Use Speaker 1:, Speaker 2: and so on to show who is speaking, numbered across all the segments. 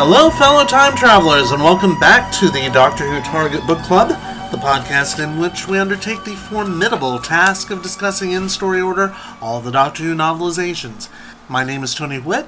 Speaker 1: Hello, fellow time travelers, and welcome back to the Doctor Who Target Book Club, the podcast in which we undertake the formidable task of discussing in story order all the Doctor Who novelizations. My name is Tony Witt,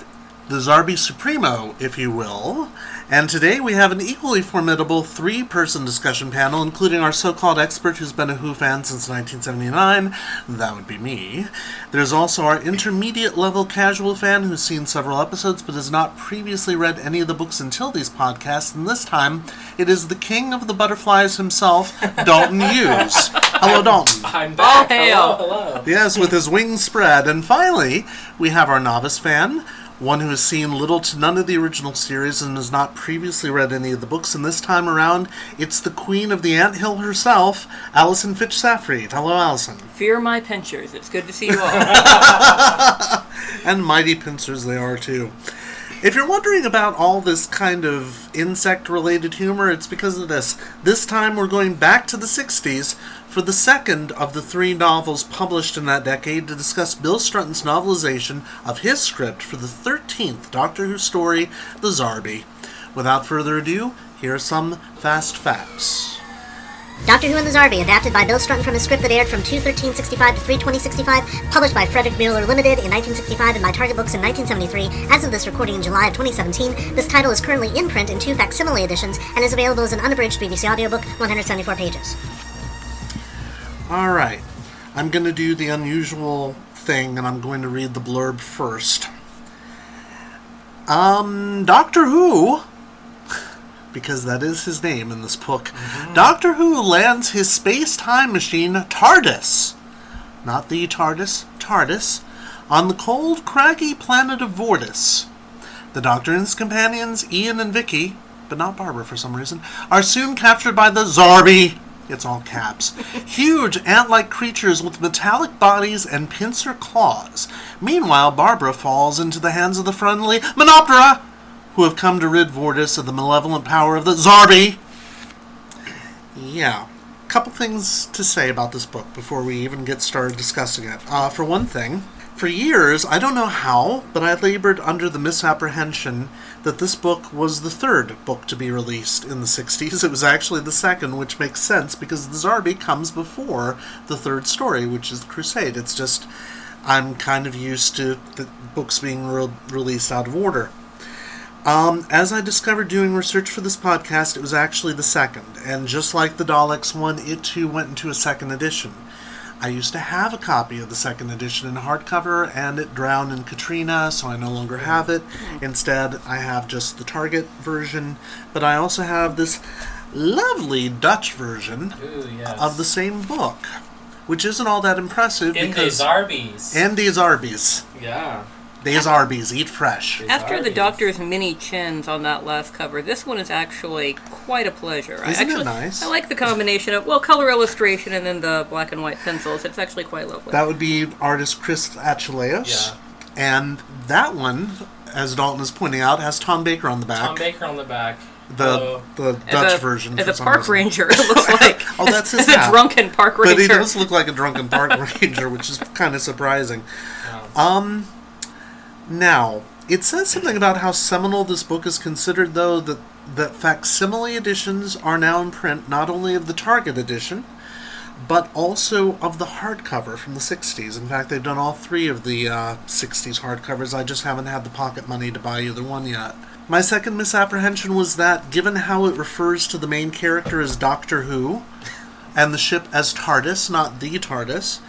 Speaker 1: the Zarbi Supremo, if you will, and today we have an equally formidable three person discussion panel, including our so called expert who's been a Who fan since 1979. That would be me. There's also our intermediate level casual fan who's seen several episodes but has not previously read any of the books until these podcasts, and this time it is the king of the butterflies himself, Dalton Hughes. Hello, Dalton.
Speaker 2: I'm back.
Speaker 3: Oh, hail.
Speaker 2: Hello, hello.
Speaker 1: Yes, with his wings spread. And finally, we have our novice fan, one who has seen little to none of the original series and has not previously read any of the books. And this time around, it's the queen of the ant hill herself, Allison Fitch Safried. Hello, Allison.
Speaker 3: Fear my pincers. It's good to see you all.
Speaker 1: And mighty pincers they are, too. If you're wondering about all this kind of insect related humor, it's because of this. This time we're going back to the 60s for the second of the three novels published in that decade to discuss Bill Strutton's novelization of his script for the 13th Doctor Who story, The Zarbi. Without further ado, here are some fast facts.
Speaker 4: Doctor Who and the Zarbi, adapted by Bill Strutton from a script that aired from 21365 to 32065, published by Frederick Muller Limited in 1965 and by Target Books in 1973. As of this recording in July of 2017, this title is currently in print in two facsimile editions and is available as an unabridged BBC audiobook, 174 pages.
Speaker 1: All right. I'm going to do the unusual thing and I'm going to read the blurb first. Um, Doctor Who, because that is his name in this book, Doctor Who lands his space time machine TARDIS, not the TARDIS, TARDIS, on the cold, craggy planet of Vortis. The Doctor and his companions, Ian and Vicky, but not Barbara for some reason, are soon captured by the Zarbi. It's all caps. Huge ant like creatures with metallic bodies and pincer claws. Meanwhile, Barbara falls into the hands of the friendly Menoptera, who have come to rid Vortis of the malevolent power of the Zarbi. Yeah. Couple things to say about this book before we even get started discussing it. Uh, for one thing, for years, I don't know how, but I labored under the misapprehension that this book was the third book to be released in the 60s. It was actually the second, which makes sense because the Zarbi comes before the third story, which is the Crusade. It's just, I'm kind of used to the books being re- released out of order. Um, as I discovered doing research for this podcast, it was actually the second, and just like the Daleks one, it too went into a second edition. I used to have a copy of the second edition in hardcover, and it drowned in Katrina, so I no longer have it. Instead, I have just the Target version, but I also have this lovely Dutch version
Speaker 2: Ooh, yes.
Speaker 1: of the same book, which isn't all that impressive
Speaker 2: In
Speaker 1: because
Speaker 2: Arby's.
Speaker 1: and these Arby's,
Speaker 2: yeah.
Speaker 1: These Arby's, eat fresh.
Speaker 3: After the Doctor's mini chins on that last cover, this one is actually quite a pleasure. I
Speaker 1: Isn't it
Speaker 3: actually,
Speaker 1: nice?
Speaker 3: I like the combination of, well, color illustration and then the black and white pencils. It's actually quite lovely.
Speaker 1: That would be artist Chris Achilleos.
Speaker 2: Yeah.
Speaker 1: And that one, as Dalton is pointing out, has Tom Baker on the back.
Speaker 2: Tom Baker on the back.
Speaker 1: the
Speaker 2: Hello.
Speaker 1: the
Speaker 3: as
Speaker 1: Dutch
Speaker 3: a,
Speaker 1: version.
Speaker 3: As
Speaker 1: for
Speaker 3: a
Speaker 1: some
Speaker 3: park
Speaker 1: reason.
Speaker 3: ranger, it looks like.
Speaker 1: Oh, that's his
Speaker 3: as
Speaker 1: hat.
Speaker 3: a drunken park ranger.
Speaker 1: But he does look like a drunken park ranger, which is kind of surprising. Um, now it says something about how seminal this book is considered, though that that facsimile editions are now in print, not only of the Target edition, but also of the hardcover from the 60s. In fact, they've done all three of the uh, 60s hardcovers. I just haven't had the pocket money to buy either one yet. My second misapprehension was that, given how it refers to the main character as Doctor Who, and the ship as TARDIS, not the TARDIS,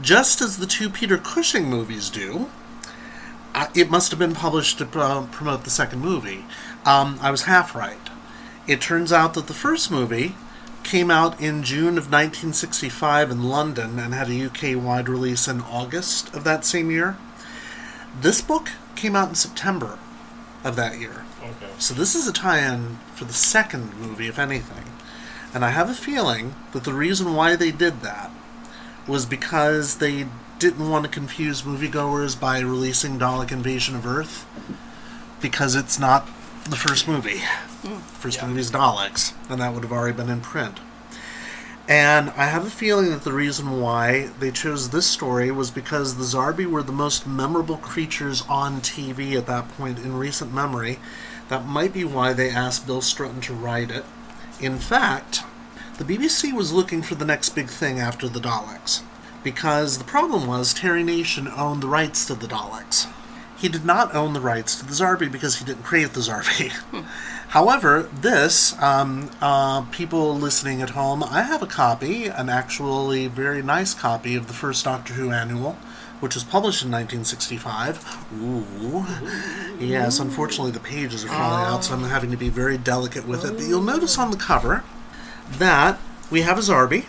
Speaker 1: just as the two Peter Cushing movies do, it must have been published to uh, promote the second movie. Um, I was half right. It turns out that the first movie came out in June of 1965 in London and had a UK wide release in August of that same year. This book came out in September of that year.
Speaker 2: Okay.
Speaker 1: So this is a tie-in for the second movie, if anything. And I have a feeling that the reason why they did that was because they didn't want to confuse moviegoers by releasing Dalek Invasion of Earth because it's not the first movie. Mm. First
Speaker 2: Yeah.
Speaker 1: movie is Daleks, and that would have already been in print. And I have a feeling that the reason why they chose this story was because the Zarbi were the most memorable creatures on TV at that point in recent memory. That might be why they asked Bill Strutton to write it. In fact, the BBC was looking for the next big thing after the Daleks. Because the problem was Terry Nation owned the rights to the Daleks. He did not own the rights to the Zarbi because he didn't create the Zarbi. However, this, um, uh, people listening at home, I have a copy, an actually very nice copy of the first Doctor Who annual, which was published in 1965. Ooh. Yes, unfortunately the pages are falling out, so I'm having to be very delicate with it. But you'll notice on the cover that we have a Zarbi,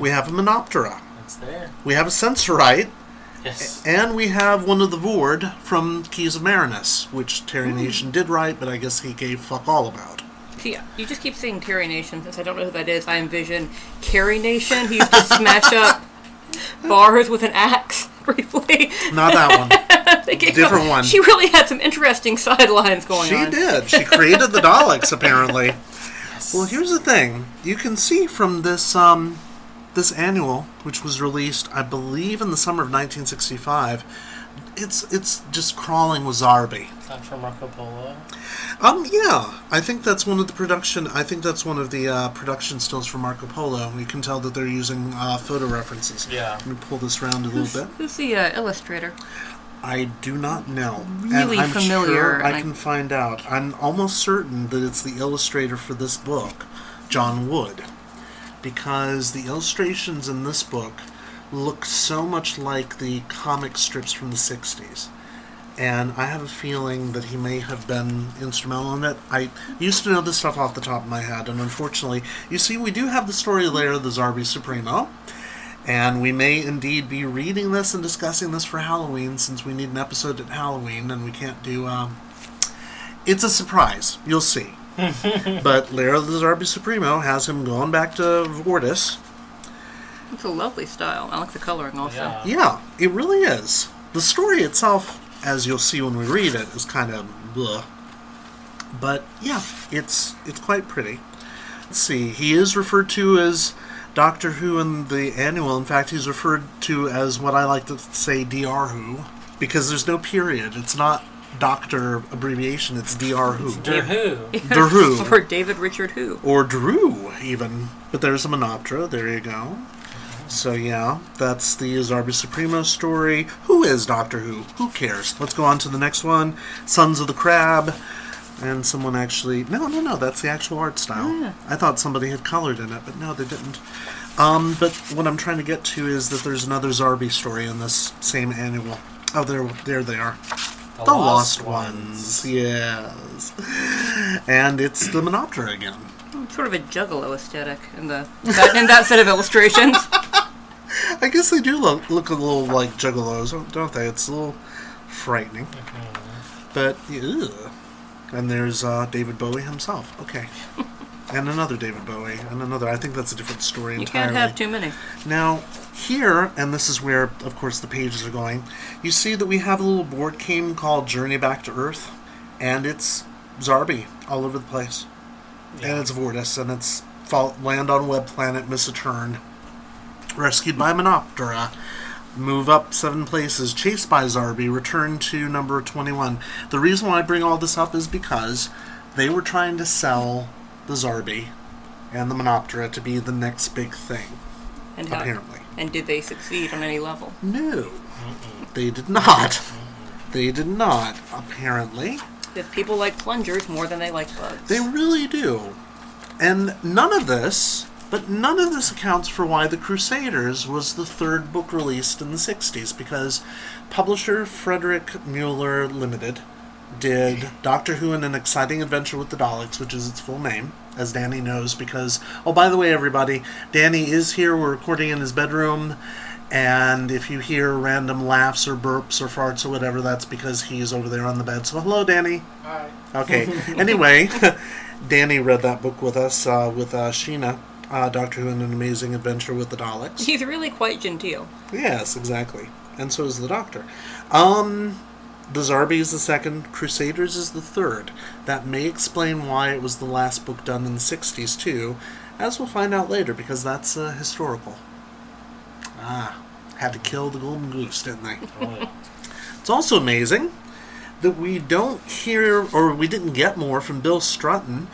Speaker 1: we have a Menoptera,
Speaker 2: It's there.
Speaker 1: we have a Sensorite,
Speaker 2: Yes.
Speaker 1: and we have one of the Voord from Keys of Marinus, which Terry Nation did write, but I guess he gave fuck all about.
Speaker 3: See, you just keep saying Terry Nation. Since I don't know who that is, I envision Carrie Nation. He used to smash up bars with an axe briefly.
Speaker 1: Not that one. Different
Speaker 3: him-
Speaker 1: one.
Speaker 3: She really had some interesting sidelines going
Speaker 1: She
Speaker 3: on.
Speaker 1: She did. She created the Daleks, apparently. Yes. Well, here's the thing. You can see from this um, this annual, which was released, I believe, in the summer of 1965. It's it's just crawling with Zarbi.
Speaker 2: It's not from Marco Polo.
Speaker 1: Um, yeah, I think that's one of the production. I think that's one of the uh, production stills for Marco Polo. You can tell that they're using uh, photo references.
Speaker 2: Yeah.
Speaker 1: Let me pull this around a little bit.
Speaker 3: Who's the uh, illustrator?
Speaker 1: I do not know.
Speaker 3: Really
Speaker 1: and I'm
Speaker 3: familiar,
Speaker 1: Sure I
Speaker 3: and I-
Speaker 1: can find out. I'm almost certain that it's the illustrator for this book, John Wood, because the illustrations in this book look so much like the comic strips from the '60s. And I have a feeling that he may have been instrumental in it. I used to know this stuff off the top of my head, and unfortunately, you see, we do have the story Lair of the Zarbi Supremo, and we may indeed be reading this and discussing this for Halloween since we need an episode at Halloween and we can't do. Um, it's a surprise. You'll see. but Lair of the Zarbi Supremo has him going back to Vortis.
Speaker 3: It's a lovely style. I like the coloring also.
Speaker 2: Yeah.
Speaker 1: Yeah, it really is. The story itself, as you'll see when we read it, is kind of blah. But yeah, it's it's quite pretty. Let's see. He is referred to as Doctor Who in the annual. In fact, he's referred to as what I like to say Dr. Who because there's no period. It's not Doctor abbreviation. It's Dr. Who
Speaker 2: Der Who.
Speaker 1: Der Who.
Speaker 3: or David Richard Who.
Speaker 1: or Drew even. But there's a Monoptera. There you go. So yeah, that's the Zarbi Supremo story. Who is Doctor Who? Who cares? Let's go on to the next one. Sons of the Crab. And someone actually no no no that's the actual art style.
Speaker 3: Yeah.
Speaker 1: I thought somebody had colored in it, but no they didn't. Um, but what I'm trying to get to is that there's another Zarbi story in this same annual. Oh, there, there they are. The, Lost, ones. yes. And it's the Monoptera again.
Speaker 3: Sort of a juggalo aesthetic in the that, in that set of illustrations.
Speaker 1: I guess they do look, look a little like juggalos, don't they? It's a little frightening. But, ugh. And there's uh, David Bowie himself. Okay. and another David Bowie, and another. I think that's a different story
Speaker 3: You
Speaker 1: entirely.
Speaker 3: can't have too many.
Speaker 1: Now, here, and this is where, of course, the pages are going, you see that we have a little board game called Journey Back to Earth, and it's Zarbi all over the place. And it's Vortis, and it's fall, land on web planet, miss a turn. Rescued by Monoptera. Move up seven places, chased by Zarbi, return to number 21. The reason why I bring all this up is because they were trying to sell the Zarbi and the Monoptera to be the next big thing.
Speaker 3: And how,
Speaker 1: Apparently.
Speaker 3: And did they succeed on any level?
Speaker 1: No, they did not. They did not, apparently.
Speaker 3: If people like plungers more than they like bugs.
Speaker 1: They really do. And none of this, but none of this accounts for why The Crusaders was the third book released in the 60s, because publisher Frederick Muller Limited did Doctor Who and an Exciting Adventure with the Daleks, which is its full name, as Danny knows, because, oh, by the way, everybody, Danny is here. We're recording in his bedroom. And if you hear random laughs or burps or farts or whatever, that's because he's over there on the bed. So, hello, Danny.
Speaker 2: Hi.
Speaker 1: Okay. anyway, Danny read that book with us uh, with uh, Sheena, uh, Doctor Who and an Amazing Adventure with the Daleks.
Speaker 3: He's really quite genteel.
Speaker 1: yes, exactly. And so is the Doctor. Um, the Zarbi is the second. Crusaders is the third. That may explain why it was the last book done in the '60s too, as we'll find out later, because that's uh, historical. Ah, had to kill the golden goose, didn't they?
Speaker 2: Oh, yeah.
Speaker 1: It's also amazing that we don't hear or we didn't get more from Bill Strutton,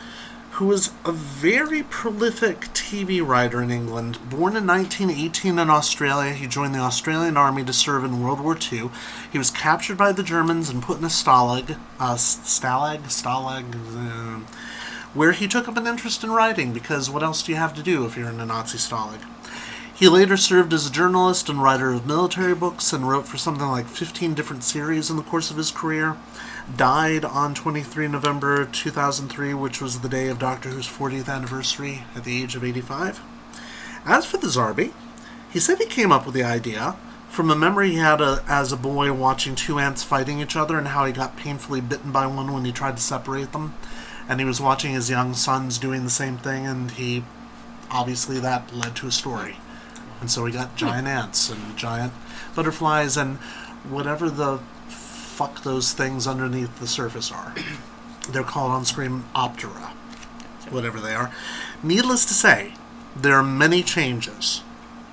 Speaker 1: who was a very prolific TV writer in England. Born in 1918 in Australia, he joined the Australian Army to serve in World War II. He was captured by the Germans and put in a stalag, uh, stalag, stalag, uh, where he took up an interest in writing because what else do you have to do if you're in a Nazi stalag? He later served as a journalist and writer of military books and wrote for something like 15 different series in the course of his career. Died on 23 November 2003, which was the day of Doctor Who's 40th anniversary at the age of 85. As for the Zarbi, he said he came up with the idea from a memory he had a, as a boy watching two ants fighting each other and how he got painfully bitten by one when he tried to separate them. And he was watching his young sons doing the same thing, and he obviously that led to a story. And so we got hmm. giant ants and giant butterflies and whatever the fuck those things underneath the surface are. They're called on screen Optera, whatever they are. Needless to say, there are many changes.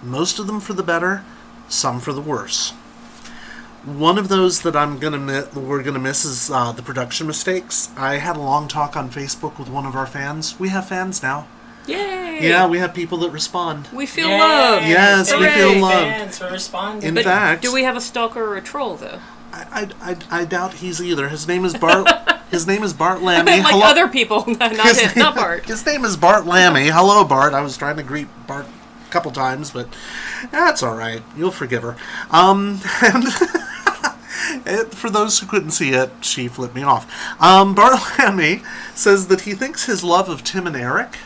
Speaker 1: Most of them for the better, some for the worse. One of those that I'm gonna mi- we're gonna miss is uh, the production mistakes. I had a long talk on Facebook with one of our fans. We have fans now.
Speaker 3: Yay!
Speaker 1: Yeah, we have people that respond.
Speaker 3: We feel
Speaker 2: Yay!
Speaker 3: loved.
Speaker 1: Yes, we
Speaker 3: Hooray!
Speaker 1: feel loved.
Speaker 2: Fans for responding.
Speaker 1: In
Speaker 3: But
Speaker 1: fact,
Speaker 3: do we have a stalker or a troll though?
Speaker 1: I, I, I, I doubt he's either. His name is Bart. his name is Bart Lammy.
Speaker 3: like
Speaker 1: Hello-
Speaker 3: other people, not
Speaker 1: his
Speaker 3: him, not Bart.
Speaker 1: His name is Bart Lammy. Hello, Bart. I was trying to greet Bart a couple times, but that's all right. You'll forgive her. Um, and it, for those who couldn't see it, she flipped me off. Um, Bart Lammy says that he thinks his love of Tim and Eric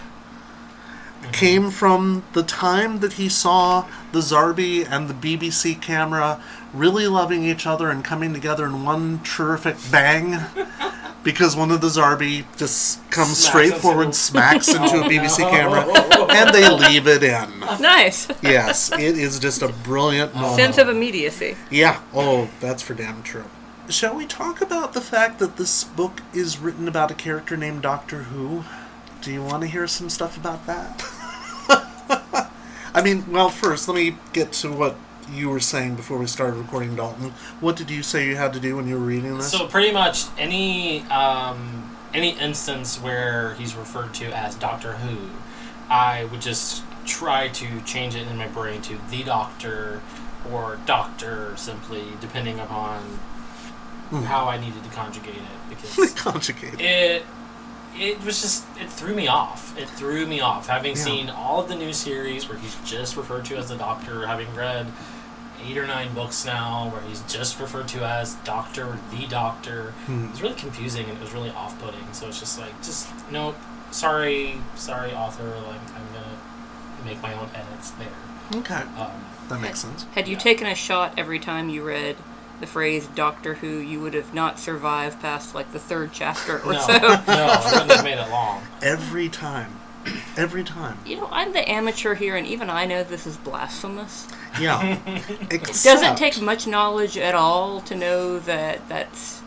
Speaker 1: came from the time that he saw the Zarbi and the BBC camera really loving each other and coming together in one terrific bang. Because one of the Zarbi just comes
Speaker 2: Smacks
Speaker 1: straight forward,
Speaker 2: a-
Speaker 1: smacks oh, into a BBC
Speaker 2: no.
Speaker 1: camera, and they leave it in.
Speaker 3: Nice.
Speaker 1: Yes, it is just a brilliant moment.
Speaker 3: Sense of immediacy.
Speaker 1: Yeah. Oh, that's for damn true. Shall we talk about the fact that this book is written about a character named Doctor Who? Do you want to hear some stuff about that? I mean, well, first, let me get to what you were saying before we started recording, Dalton. What did you say you had to do when you were reading this?
Speaker 2: So pretty much any um, any instance where he's referred to as Doctor Who, I would just try to change it in my brain to the Doctor or Doctor simply, depending upon how I needed to conjugate it because
Speaker 1: Conjugate.
Speaker 2: it it was just it threw me off. It threw me off having
Speaker 1: Yeah.
Speaker 2: seen all of the new series where he's just referred to as the Doctor, having read eight or nine books now where he's just referred to as Doctor, the Doctor.
Speaker 1: Hmm.
Speaker 2: It was really confusing and it was really off-putting. So it's just like, just nope. Sorry, sorry, author. Like I'm gonna make my own edits there.
Speaker 1: Okay,
Speaker 2: Um,
Speaker 1: that makes sense.
Speaker 3: Had you taken a shot every time you read the phrase Doctor Who, you would have not survived past like the third chapter or
Speaker 2: no,
Speaker 3: so.
Speaker 2: no, I wouldn't have made it long.
Speaker 1: Every time. Every time.
Speaker 3: You know, I'm the amateur here, and even I know this is blasphemous.
Speaker 1: Yeah.
Speaker 3: It doesn't take much knowledge at all to know that that's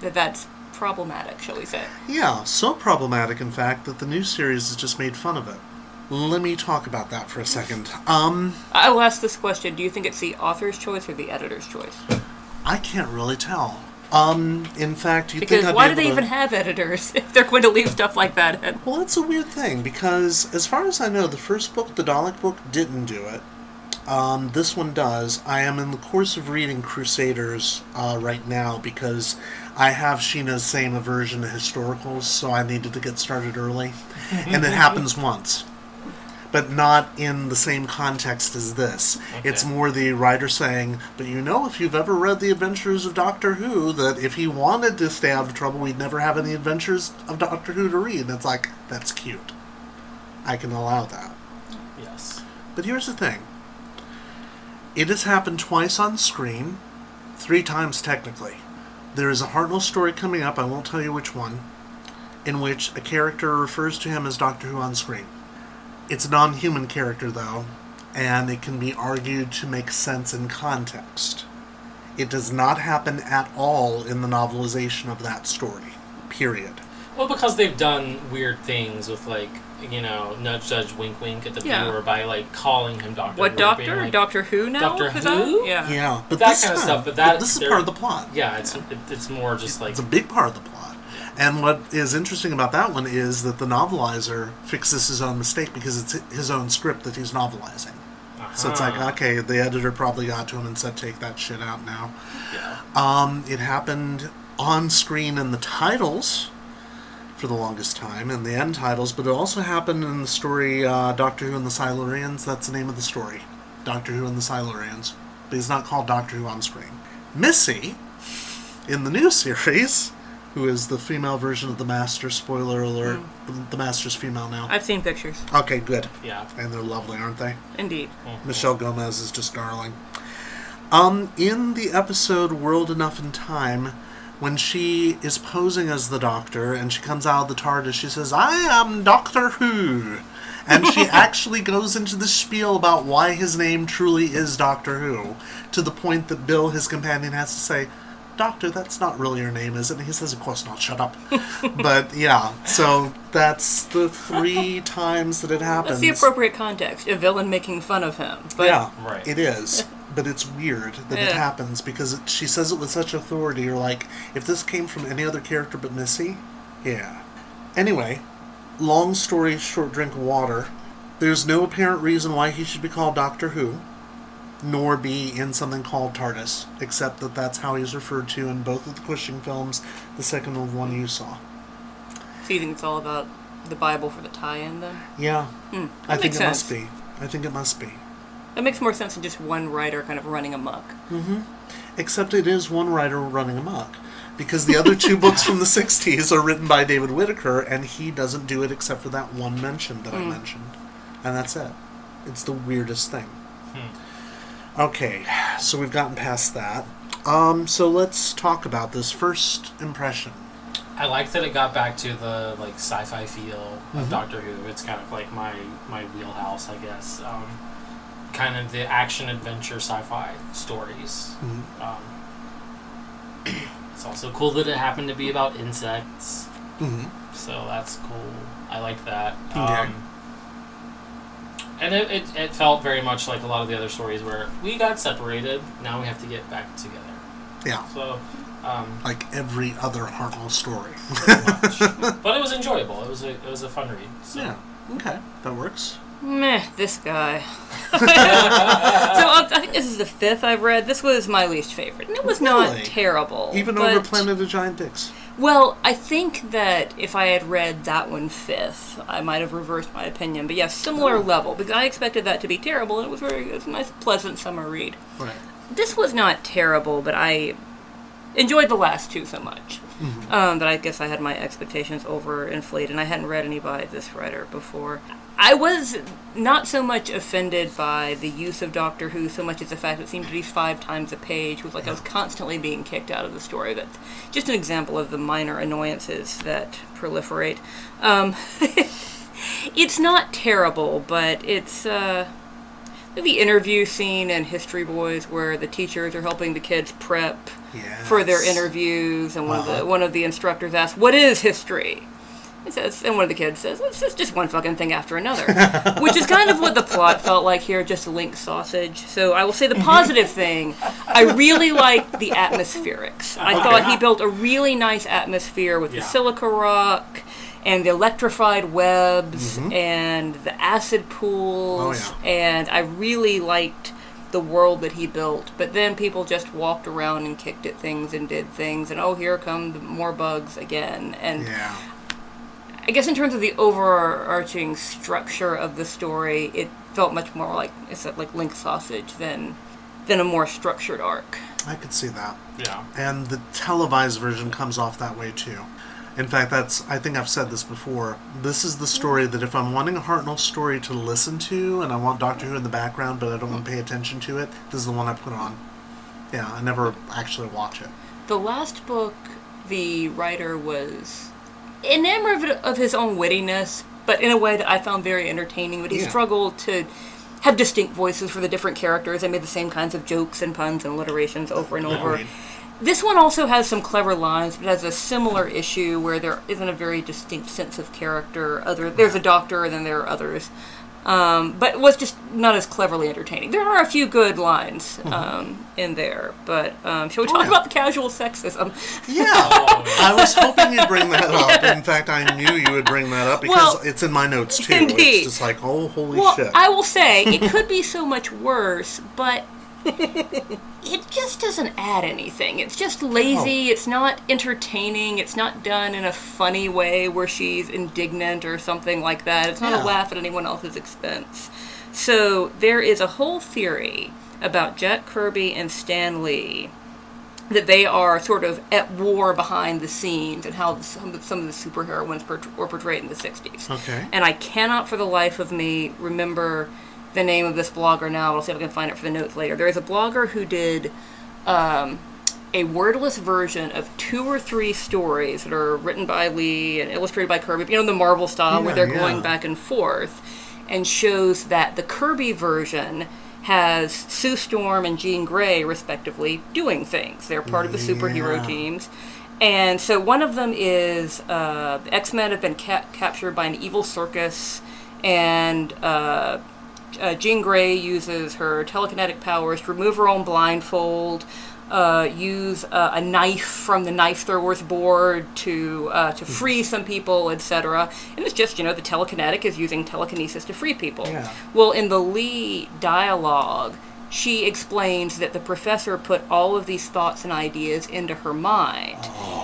Speaker 3: that that's problematic, shall we say?
Speaker 1: Yeah, so problematic, in fact, that the new series has just made fun of it. Let me talk about that for a second. Um,
Speaker 3: I will ask this question: Do you think it's the author's choice or the editor's choice?
Speaker 1: I can't really tell. Um, in fact, you
Speaker 3: Because
Speaker 1: think I'd
Speaker 3: why do they
Speaker 1: able
Speaker 3: even have editors if they're going to leave stuff like that in?
Speaker 1: Well, that's a weird thing because, as far as I know, the first book, the Dalek book, didn't do it. Um, this one does. I am in the course of reading Crusaders uh, right now because I have Sheena's same aversion to historicals, so I needed to get started early. and it happens once. But not in the same context as this. It's more the writer saying, but you know, if you've ever read The Adventures of Doctor Who, that if he wanted to stay out of trouble, we'd never have any Adventures of Doctor Who to read. And it's like, that's cute. I can allow that.
Speaker 2: Yes.
Speaker 1: But here's the thing it has happened twice on screen, three times technically. There is a Hartnell story coming up, I won't tell you which one, in which a character refers to him as Doctor Who on screen. It's a non human character, though, and it can be argued to make sense in context. It does not happen at all in the novelization of that story. Period.
Speaker 2: Well, because they've done weird things with like you know nudge judge wink wink at the
Speaker 3: Yeah.
Speaker 2: viewer by like calling him Doctor.
Speaker 3: What
Speaker 2: Who,
Speaker 3: Doctor?
Speaker 2: like-
Speaker 3: Doctor Who now?
Speaker 2: Doctor
Speaker 3: Is that-
Speaker 2: Who?
Speaker 3: Yeah.
Speaker 1: Yeah, but
Speaker 2: That
Speaker 1: this
Speaker 2: kind of stuff, but that-
Speaker 1: this is part of the plot.
Speaker 2: Yeah, it's it, it's more just like
Speaker 1: It's a big part of the plot. And what is interesting about that one is that the novelizer fixes his own mistake because it's his own script that he's novelizing. So it's like,
Speaker 2: uh-huh.
Speaker 1: okay, the editor probably got to him and said, take that shit out now.
Speaker 2: yeah.
Speaker 1: Um, it happened on screen in the titles for the longest time, in the end titles, but it also happened in the story uh, Doctor Who and the Silurians. That's the name of the story. Doctor Who and the Silurians. But he's not called Doctor Who on screen. Missy, in the new series, who is the female version of the Master, spoiler alert, the, the Master's female now.
Speaker 3: I've seen pictures.
Speaker 1: Okay, good.
Speaker 2: yeah.
Speaker 1: And they're lovely, aren't they?
Speaker 3: Indeed.
Speaker 1: Michelle Gomez is just darling. Um, in the episode World Enough and Time, when she is posing as the Doctor and she comes out of the TARDIS, she says, I am Doctor Who. And she actually goes into the spiel about why his name truly is Doctor Who, to the point that Bill, his companion, has to say, Doctor, that's not really your name, is it? And he says, Of course not, shut up. but yeah, so that's the three times that it happens.
Speaker 3: That's the appropriate context. A villain making fun of him. But
Speaker 1: yeah,
Speaker 2: Right.
Speaker 1: it is. But it's weird that it happens because it, she says it with such authority. You're like, if this came from any other character but Missy, yeah. Anyway, long story short, drink water. There's no apparent reason why he should be called Doctor Who, nor be in something called TARDIS, except that that's how he's referred to in both of the Cushing films. The second of one you saw.
Speaker 3: So you think it's all about the Bible for the tie-in then?
Speaker 1: Yeah,
Speaker 3: Hmm,
Speaker 1: I
Speaker 3: that
Speaker 1: think
Speaker 3: makes
Speaker 1: it must
Speaker 3: sense.
Speaker 1: be. I think it must be.
Speaker 3: That makes more sense than just one writer kind of running amok. Mm-hmm.
Speaker 1: Except it is one writer running amok. Because the other two books from the 60s are written by David Whitaker, and he doesn't do it except for that one mention that I hmm. mentioned. And that's it. It's the weirdest thing. Hmm. Okay, so we've gotten past that. Um, so let's talk about this first impression.
Speaker 2: I like that it got back to the like sci-fi feel
Speaker 1: Mm-hmm.
Speaker 2: of Doctor Who. It's kind of like my my wheelhouse, I guess. Um, kind of the action adventure sci-fi stories.
Speaker 1: Mm-hmm.
Speaker 2: Um, it's also cool that it happened to be about insects,
Speaker 1: Mm-hmm.
Speaker 2: so that's cool. I like that.
Speaker 1: Okay.
Speaker 2: Um, and it, it, it felt very much like a lot of the other stories where we got separated. Now we have to get back together.
Speaker 1: Yeah,
Speaker 2: So, um,
Speaker 1: like every other Hartnell story.
Speaker 2: much. but it was enjoyable. It was a it was a fun read. So.
Speaker 1: yeah, okay, that works.
Speaker 3: Meh, this guy. so uh, I think this is the fifth I've read. This was my least favorite, and it was not
Speaker 1: Really?
Speaker 3: terrible.
Speaker 1: Even over Planet of Giant Dicks.
Speaker 3: Well, I think that if I had read that one fifth, I might have reversed my opinion. But yeah, similar level because I expected that to be terrible, and it was very it was a nice, pleasant summer read.
Speaker 1: Right.
Speaker 3: This was not terrible, but I enjoyed the last two so much um, that I guess I had my expectations overinflated, and I hadn't read any by this writer before. I was not so much offended by the use of Doctor Who so much as the fact that it seemed to be five times a page. It was like I was constantly being kicked out of the story. That's just an example of the minor annoyances that proliferate. Um, it's not terrible, but it's. Uh, the interview scene in History Boys where the teachers are helping the kids prep for their interviews, and one of
Speaker 1: Uh-huh.
Speaker 3: the one of the instructors asks, "What is history?" It says, and one of the kids says, "It's just, just one fucking thing after another," which is kind of what the plot felt like here, just a link sausage. So I will say the mhm. positive thing, I really liked the atmospherics. I thought he built a really nice atmosphere with the silica rock. And the electrified webs mm-hmm. and the acid pools,
Speaker 1: Oh,
Speaker 3: and I really liked the world that he built. But then people just walked around and kicked at things and did things, and oh, here come the more bugs again. And
Speaker 1: Yeah.
Speaker 3: I guess in terms of the overarching structure of the story, it felt much more like it's like Link sausage than than a more structured arc.
Speaker 1: I could see that.
Speaker 2: Yeah.
Speaker 1: And the televised version comes off that way too. In fact, that's I think I've said this before. This is the story that if I'm wanting a Hartnell story to listen to and I want Doctor Who in the background but I don't want to pay attention to it, this is the one I put on. Yeah, I never actually watch it.
Speaker 3: The last book, the writer was enamored of, of his own wittiness, but in a way that I found very entertaining. But he
Speaker 1: Yeah.
Speaker 3: struggled to have distinct voices for the different characters. They made the same kinds of jokes and puns and alliterations over and over. This one also has some clever lines, but has a similar issue where there isn't a very distinct sense of character. Other there's a doctor, and then there are others, um, but it was just not as cleverly entertaining. There are a few good lines um, in there, but um, shall we talk
Speaker 1: Mm-hmm. Oh, yeah.
Speaker 3: about the casual sexism?
Speaker 1: Yeah.
Speaker 2: Oh,
Speaker 1: I was hoping you'd bring that up. In fact, I knew you would bring that up because
Speaker 3: Well,
Speaker 1: it's in my notes too.
Speaker 3: indeed.
Speaker 1: It's just like, oh, holy
Speaker 3: Well,
Speaker 1: shit.
Speaker 3: I will say it could be so much worse, but it just doesn't add anything. It's just oh. lazy.
Speaker 1: Oh.
Speaker 3: It's not entertaining. It's not done in a funny way where she's indignant or something like that. It's not
Speaker 1: Yeah.
Speaker 3: a laugh at anyone else's expense. So there is a whole theory about Jack Kirby and Stan Lee that they are sort of at war behind the scenes and how some, some of the superheroines were portrayed in the 60s.
Speaker 1: Okay.
Speaker 3: And I cannot for the life of me remember the name of this blogger now. I'll see if I can find it for the notes later. There is a blogger who did um, a wordless version of two or three stories that are written by Lee and illustrated by Kirby, you know, the Marvel style where they're going back and forth, and shows that the Kirby version has Sue Storm and Jean Grey, respectively, doing things. They're part of the superhero
Speaker 1: Yeah.
Speaker 3: teams. And so one of them is uh, the X Men have been ca- captured by an evil circus, and uh, uh, Jean Grey uses her telekinetic powers to remove her own blindfold, uh, use uh, a knife from the knife thrower's board to uh, to free some people, etc. And it's just you know the telekinetic is using telekinesis to free people.
Speaker 1: Yeah.
Speaker 3: Well, in the Lee dialogue, she explains that the professor put all of these thoughts and ideas into her mind.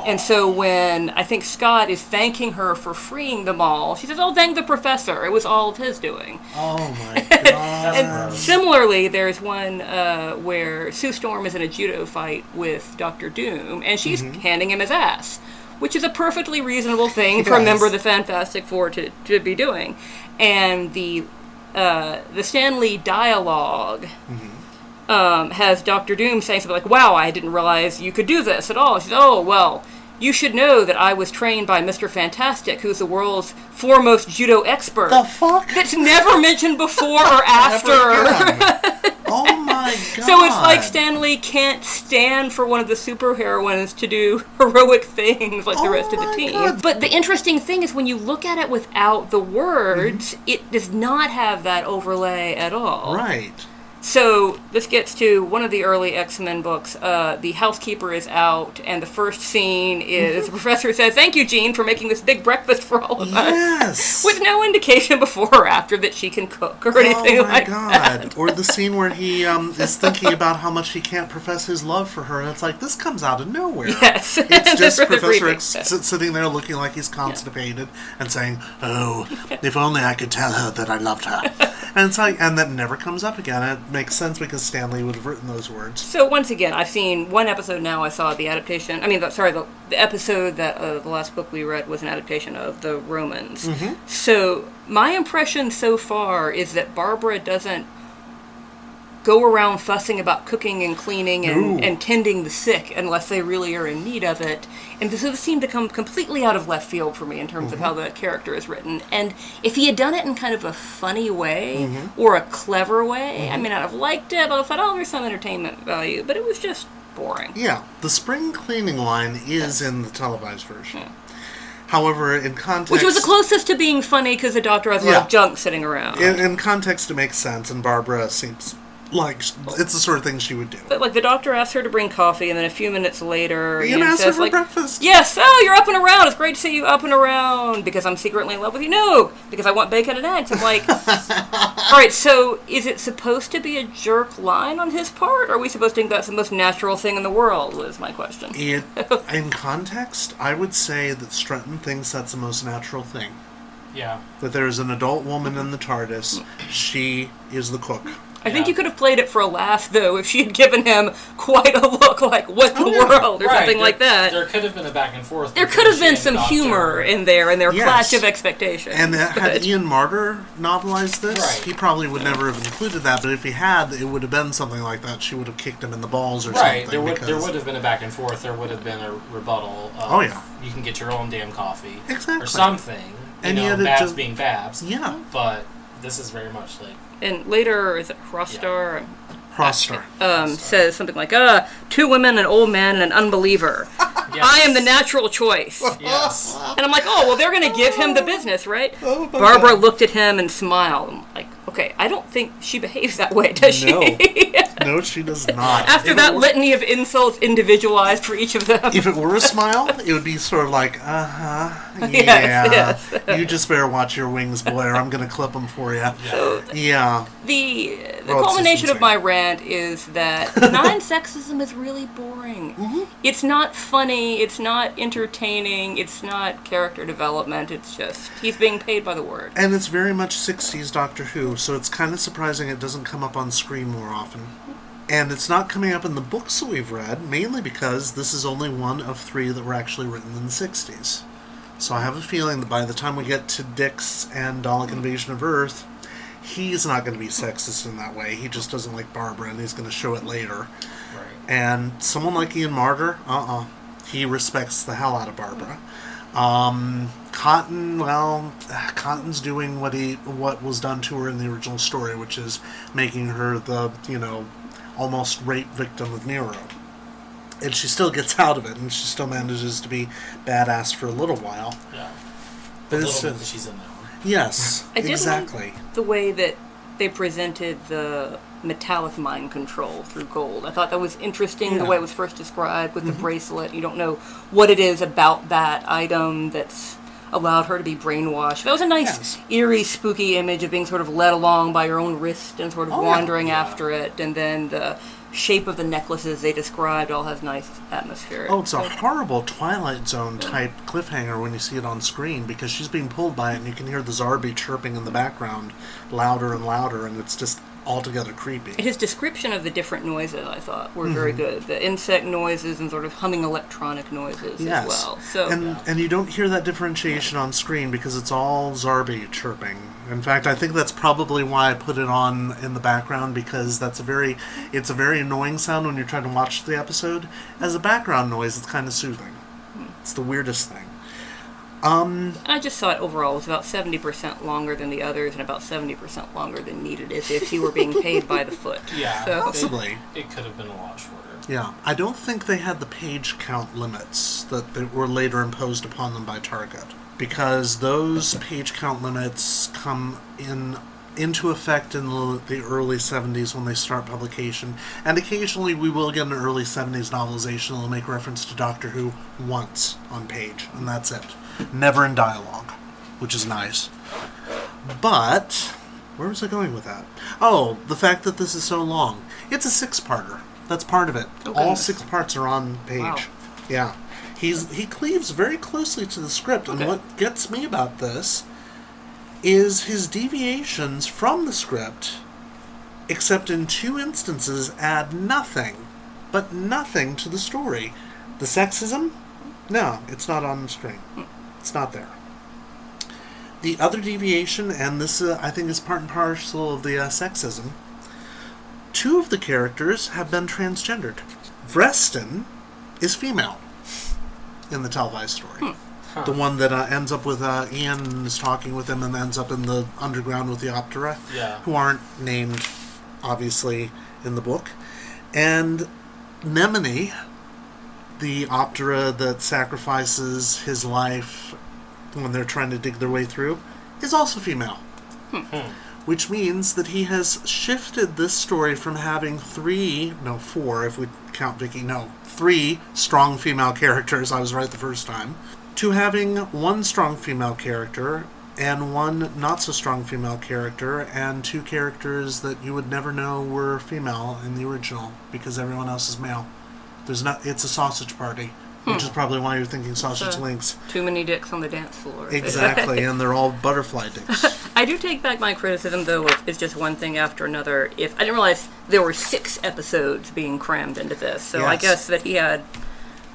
Speaker 3: And so when I think Scott is thanking her for freeing them all, she says, Oh, thank the professor. It was all of his doing.
Speaker 1: oh my god.
Speaker 3: And similarly, there's one uh, where Sue Storm is in a judo fight with Doctor Doom, and she's handing him his ass, which is a perfectly reasonable thing for a member of the Fantastic Four to, to be doing. And the uh, the Stan Lee dialog um, has Doctor Doom saying something like, "Wow, I didn't realize you could do this at all." She's, "Oh well." You should know that I was trained by Mr. Fantastic, who's the world's foremost judo expert.
Speaker 1: the fuck?
Speaker 3: That's never mentioned before or after.
Speaker 1: Ever again. oh my god.
Speaker 3: So it's like Stan Lee can't stand for one of the superheroines to do heroic things like the
Speaker 1: Oh
Speaker 3: rest of the team.
Speaker 1: God.
Speaker 3: But the interesting thing is when you look at it without the words,
Speaker 1: Mm-hmm.
Speaker 3: it does not have that overlay at all.
Speaker 1: Right.
Speaker 3: So this gets to one of the early X Men books. Uh, the housekeeper is out, and the first scene is the professor says, "Thank you, Jean, for making this big breakfast for all of us."
Speaker 1: Yes.
Speaker 3: With no indication before or after that she can cook or anything
Speaker 1: oh my
Speaker 3: like
Speaker 1: god.
Speaker 3: that.
Speaker 1: Or the scene where he um, is thinking about how much he can't profess his love for her, and it's like, this comes out of nowhere.
Speaker 3: Yes.
Speaker 1: It's just Professor X
Speaker 3: sense.
Speaker 1: sitting there looking like he's constipated and saying, "Oh, if only I could tell her that I loved her." And it's like, and that never comes up again. It makes sense because Stan Lee would have written those words.
Speaker 3: So once again, I've seen one episode now. I saw the adaptation. I mean, the, sorry, the, the episode that uh, the last book we read was an adaptation of the Romans.
Speaker 1: Mm-hmm.
Speaker 3: So my impression so far is that Barbara doesn't go around fussing about cooking and cleaning and, and tending the sick unless they really are in need of it. And this seemed to come completely out of left field for me in terms of how
Speaker 1: Mm-hmm.
Speaker 3: the character is written. And if he had done it in kind of a funny way
Speaker 1: Mm-hmm.
Speaker 3: or a clever way, I mean, I'd have liked it, but I thought, oh, there's some entertainment value. But it was just boring.
Speaker 1: Yeah, the spring cleaning line is in the televised version. However, in context,
Speaker 3: Which was the closest to being funny because the doctor has a lot
Speaker 1: Yeah.
Speaker 3: of junk sitting around.
Speaker 1: in, in context, it makes sense, and Barbara seems like it's the sort of thing she would do.
Speaker 3: But like the doctor asks her to bring coffee, and then a few minutes later,
Speaker 1: You
Speaker 3: Ian
Speaker 1: asked her for
Speaker 3: like,
Speaker 1: breakfast.
Speaker 3: "Yes, oh, you're up and around. It's great to see you up and around because I'm secretly in love with you." No, because I want bacon and eggs. I'm like, all right. So is it supposed to be a jerk line on his part? Or are we supposed to think that's the most natural thing in the world? Was my question.
Speaker 1: It, in context, I would say that Strutton thinks that's the most natural thing.
Speaker 2: Yeah.
Speaker 1: That there is an adult woman in the TARDIS. She is the cook.
Speaker 3: I think you could have played it for a laugh, though, if she had given him quite a look like "What the
Speaker 1: Oh, yeah.
Speaker 3: world" or
Speaker 2: Right,
Speaker 3: something
Speaker 2: there-
Speaker 3: like that.
Speaker 2: There could have been a back and forth.
Speaker 3: There could have been some humor in there and their
Speaker 1: Yes.
Speaker 3: clash of expectations.
Speaker 1: And uh, had
Speaker 3: but-
Speaker 1: Ian Marter novelized this,
Speaker 2: Right.
Speaker 1: he probably would never have included that. But if he had, it would have been something like that. She would have kicked him in the balls or
Speaker 2: Right.
Speaker 1: something.
Speaker 2: There would there would have been a back and forth. There would have been a rebuttal. Of,
Speaker 1: Oh, yeah.
Speaker 2: You can get your own damn coffee.
Speaker 1: Exactly.
Speaker 2: Or something. You
Speaker 1: And
Speaker 2: know,
Speaker 1: yet it
Speaker 2: Babs
Speaker 1: just-
Speaker 2: being Babs.
Speaker 1: Yeah.
Speaker 2: But this is very much like
Speaker 3: and later, is it Hrostar?
Speaker 1: Prostar.
Speaker 3: um, says something like, "Uh, two women, an old man, and an unbeliever. I am the natural choice."
Speaker 2: Yes.
Speaker 3: And I'm like, "Oh, well, they're going to give him the business, right?"
Speaker 1: Oh, my
Speaker 3: Barbara
Speaker 1: God.
Speaker 3: looked at him and smiled. I'm like, "Okay, I don't think she behaves that way, does she?"
Speaker 1: No. No, she does not.
Speaker 3: After
Speaker 1: If
Speaker 3: that
Speaker 1: were-
Speaker 3: litany of insults individualized for each of them.
Speaker 1: If it were a smile, it would be sort of like, uh huh, yeah.
Speaker 3: Yes,
Speaker 1: You just better watch your wings, boy, or I'm gonna clip them for you.
Speaker 3: So
Speaker 1: Yeah.
Speaker 3: the the culmination of my rant is that non-sexism is really boring.
Speaker 1: Mm-hmm.
Speaker 3: It's not funny. It's not entertaining. It's not character development. It's just he's being paid by the word.
Speaker 1: And it's very much 60s Doctor Who, so it's kind of surprising it doesn't come up on screen more often. And it's not coming up in the books that we've read, mainly because this is only one of three that were actually written in the 60s. So I have a feeling that by the time we get to Dicks and Dalek Invasion of Earth, he's not going to be sexist in that way. He just doesn't like Barbara, and he's going to show it later.
Speaker 2: Right.
Speaker 1: And someone like Ian Marter, uh uh He respects the hell out of Barbara. Um, Cotton, well, Cotton's doing what he what was done to her in the original story, which is making her the you know almost rape victim of Nero. And she still gets out of it, and she still manages to be badass for a little while.
Speaker 2: Yeah.
Speaker 1: But
Speaker 2: A
Speaker 1: it's
Speaker 2: little bit
Speaker 1: just,
Speaker 2: that she's in that one.
Speaker 1: yes,
Speaker 3: I
Speaker 1: exactly.
Speaker 3: like the way that they presented the metallic mind control through gold. I thought that was interesting the
Speaker 1: Yeah. Mm-hmm.
Speaker 3: way it was first described with the bracelet. You don't know what it is about that item that's allowed her to be brainwashed. That was a nice,
Speaker 1: Yes.
Speaker 3: eerie, spooky image of being sort of led along by your own wrist and sort of
Speaker 1: Oh,
Speaker 3: wandering
Speaker 2: Yeah.
Speaker 3: after it. And then the shape of the necklaces they described all has nice atmosphere.
Speaker 1: Oh, it's a horrible Twilight Zone type cliffhanger when you see it on screen because she's being pulled by it and you can hear the Zarbi chirping in the background louder and louder and it's just altogether creepy.
Speaker 3: His description of the different noises, I thought, were very mm-hmm. good. The insect noises and sort of humming electronic noises
Speaker 1: Yes.
Speaker 3: as well. So
Speaker 1: and and you don't hear that differentiation on screen because it's all Zarbi chirping. In fact, I think that's probably why I put it on in the background because that's a very it's a very annoying sound when you're trying to watch the episode. As a background noise, it's kind of soothing. Hmm. It's the weirdest thing.
Speaker 3: Um, I just thought overall it was about 70% longer than the others and about 70% longer than needed as if he were being paid by the foot.
Speaker 2: Yeah.
Speaker 3: So,
Speaker 1: Possibly.
Speaker 2: It, it could have been a lot shorter.
Speaker 1: Yeah, I don't think they had the page count limits that, that were later imposed upon them by Target because those page count limits come in into effect in the, the early 70s when they start publication and occasionally we will get an early 70s novelization that'll make reference to Doctor Who once on page and that's it never in dialogue which is nice but where was I going with that? Oh, the fact that this is so long. It's a six-parter. That's part of it.
Speaker 3: Oh,
Speaker 1: All six parts are on page.
Speaker 3: Wow.
Speaker 1: Yeah. He's he cleaves very closely to the script, and what gets me about this is his deviations from the script, except in two instances, add nothing, but nothing to the story. The sexism? No, it's not on the screen. Hmm. It's not there. The other deviation, and this uh, I think is part and parcel of the uh, sexism, two of the characters have been transgendered. Vreston is female in the televised story. The one that uh, ends up with uh, Ian is talking with him and ends up in the underground with the Optera,
Speaker 2: Yeah.
Speaker 1: who aren't named, obviously, in the book. And Nemone, the Optera that sacrifices his life when they're trying to dig their way through, is also female. Hmm. Which means that he has shifted this story from having three, no, four if we count Vicky, no, three strong female characters, I was right the first time, to having one strong female character and one not so strong female character and two characters that you would never know were female in the original because everyone else is male. There's not it's a sausage party, which is probably why you're thinking sausage
Speaker 3: So-
Speaker 1: links.
Speaker 3: too many dicks on the dance floor.
Speaker 1: Exactly, and they're all butterfly dicks.
Speaker 3: I do take back my criticism, though, of it's just one thing after another. If I didn't realize there were six episodes being crammed into this, so I guess that he had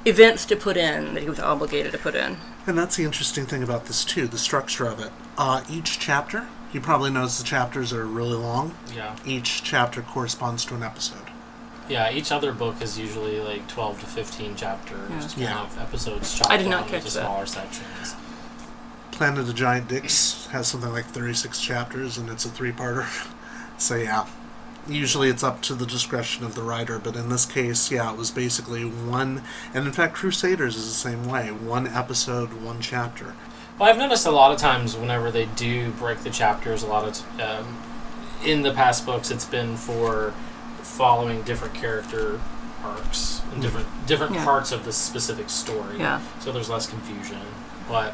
Speaker 3: events to put in that he was obligated to put in.
Speaker 1: And that's the interesting thing about this too, the structure of it. Uh, each chapter, you probably notice the chapters are really long.
Speaker 2: Yeah.
Speaker 1: Each chapter corresponds to an episode.
Speaker 2: Yeah, each other book is usually like 12 to 15 chapters, kind
Speaker 1: Yeah.
Speaker 2: of episodes chopped
Speaker 3: I did not
Speaker 2: down
Speaker 3: catch
Speaker 2: into
Speaker 3: that.
Speaker 2: smaller sections.
Speaker 1: Planet of the Giant Dicks has something like 36 chapters and it's a three parter. so, yeah. Usually it's up to the discretion of the writer, but in this case, yeah, it was basically one. And in fact, Crusaders is the same way one episode, one chapter.
Speaker 2: Well, I've noticed a lot of times whenever they do break the chapters, a lot of t- um, in the past books, it's been for following different character arcs and different different
Speaker 3: Yeah.
Speaker 2: parts of the specific story.
Speaker 3: Yeah.
Speaker 2: So there's less confusion. But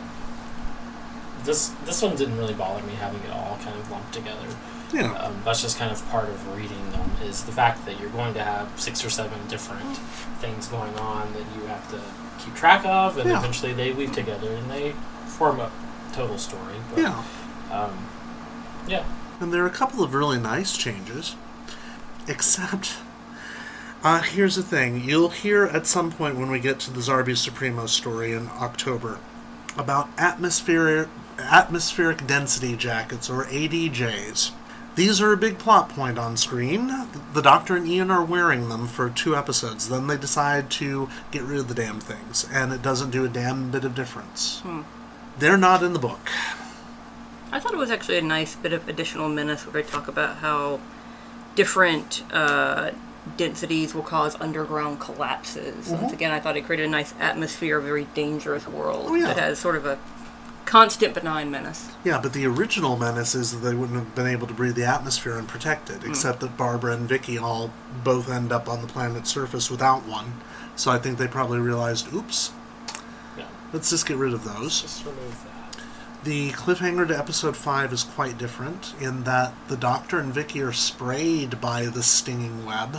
Speaker 2: this this one didn't really bother me having it all kind of lumped together.
Speaker 1: Yeah.
Speaker 2: Um, that's just kind of part of reading them is the fact that you're going to have six or seven different things going on that you have to keep track of, and
Speaker 1: Yeah.
Speaker 2: eventually they weave together and they form a total story. But,
Speaker 1: Yeah.
Speaker 2: Um, yeah.
Speaker 1: And there are a couple of really nice changes. Except, uh, here's the thing. You'll hear at some point when we get to the Zarbi Supremo story in October about atmospheric, atmospheric density jackets, or ADJs. These are a big plot point on screen. The Doctor and Ian are wearing them for two episodes. Then they decide to get rid of the damn things, and it doesn't do a damn bit of difference. They're not in the book.
Speaker 3: I thought it was actually a nice bit of additional menace where they talk about how different uh, densities will cause underground collapses. Once again, I thought it created a nice atmosphere, a very dangerous world
Speaker 1: Oh, yeah.
Speaker 3: that has sort of a constant benign menace.
Speaker 1: Yeah, but the original menace is that they wouldn't have been able to breathe the atmosphere and protect it, except that Barbara and Vicky all both end up on the planet's surface without one. So I think they probably realized, oops,
Speaker 2: Yeah.
Speaker 1: let's just get rid of those.
Speaker 2: Just remove that.
Speaker 1: The cliffhanger to episode 5 is quite different in that the Doctor and Vicky are sprayed by the stinging web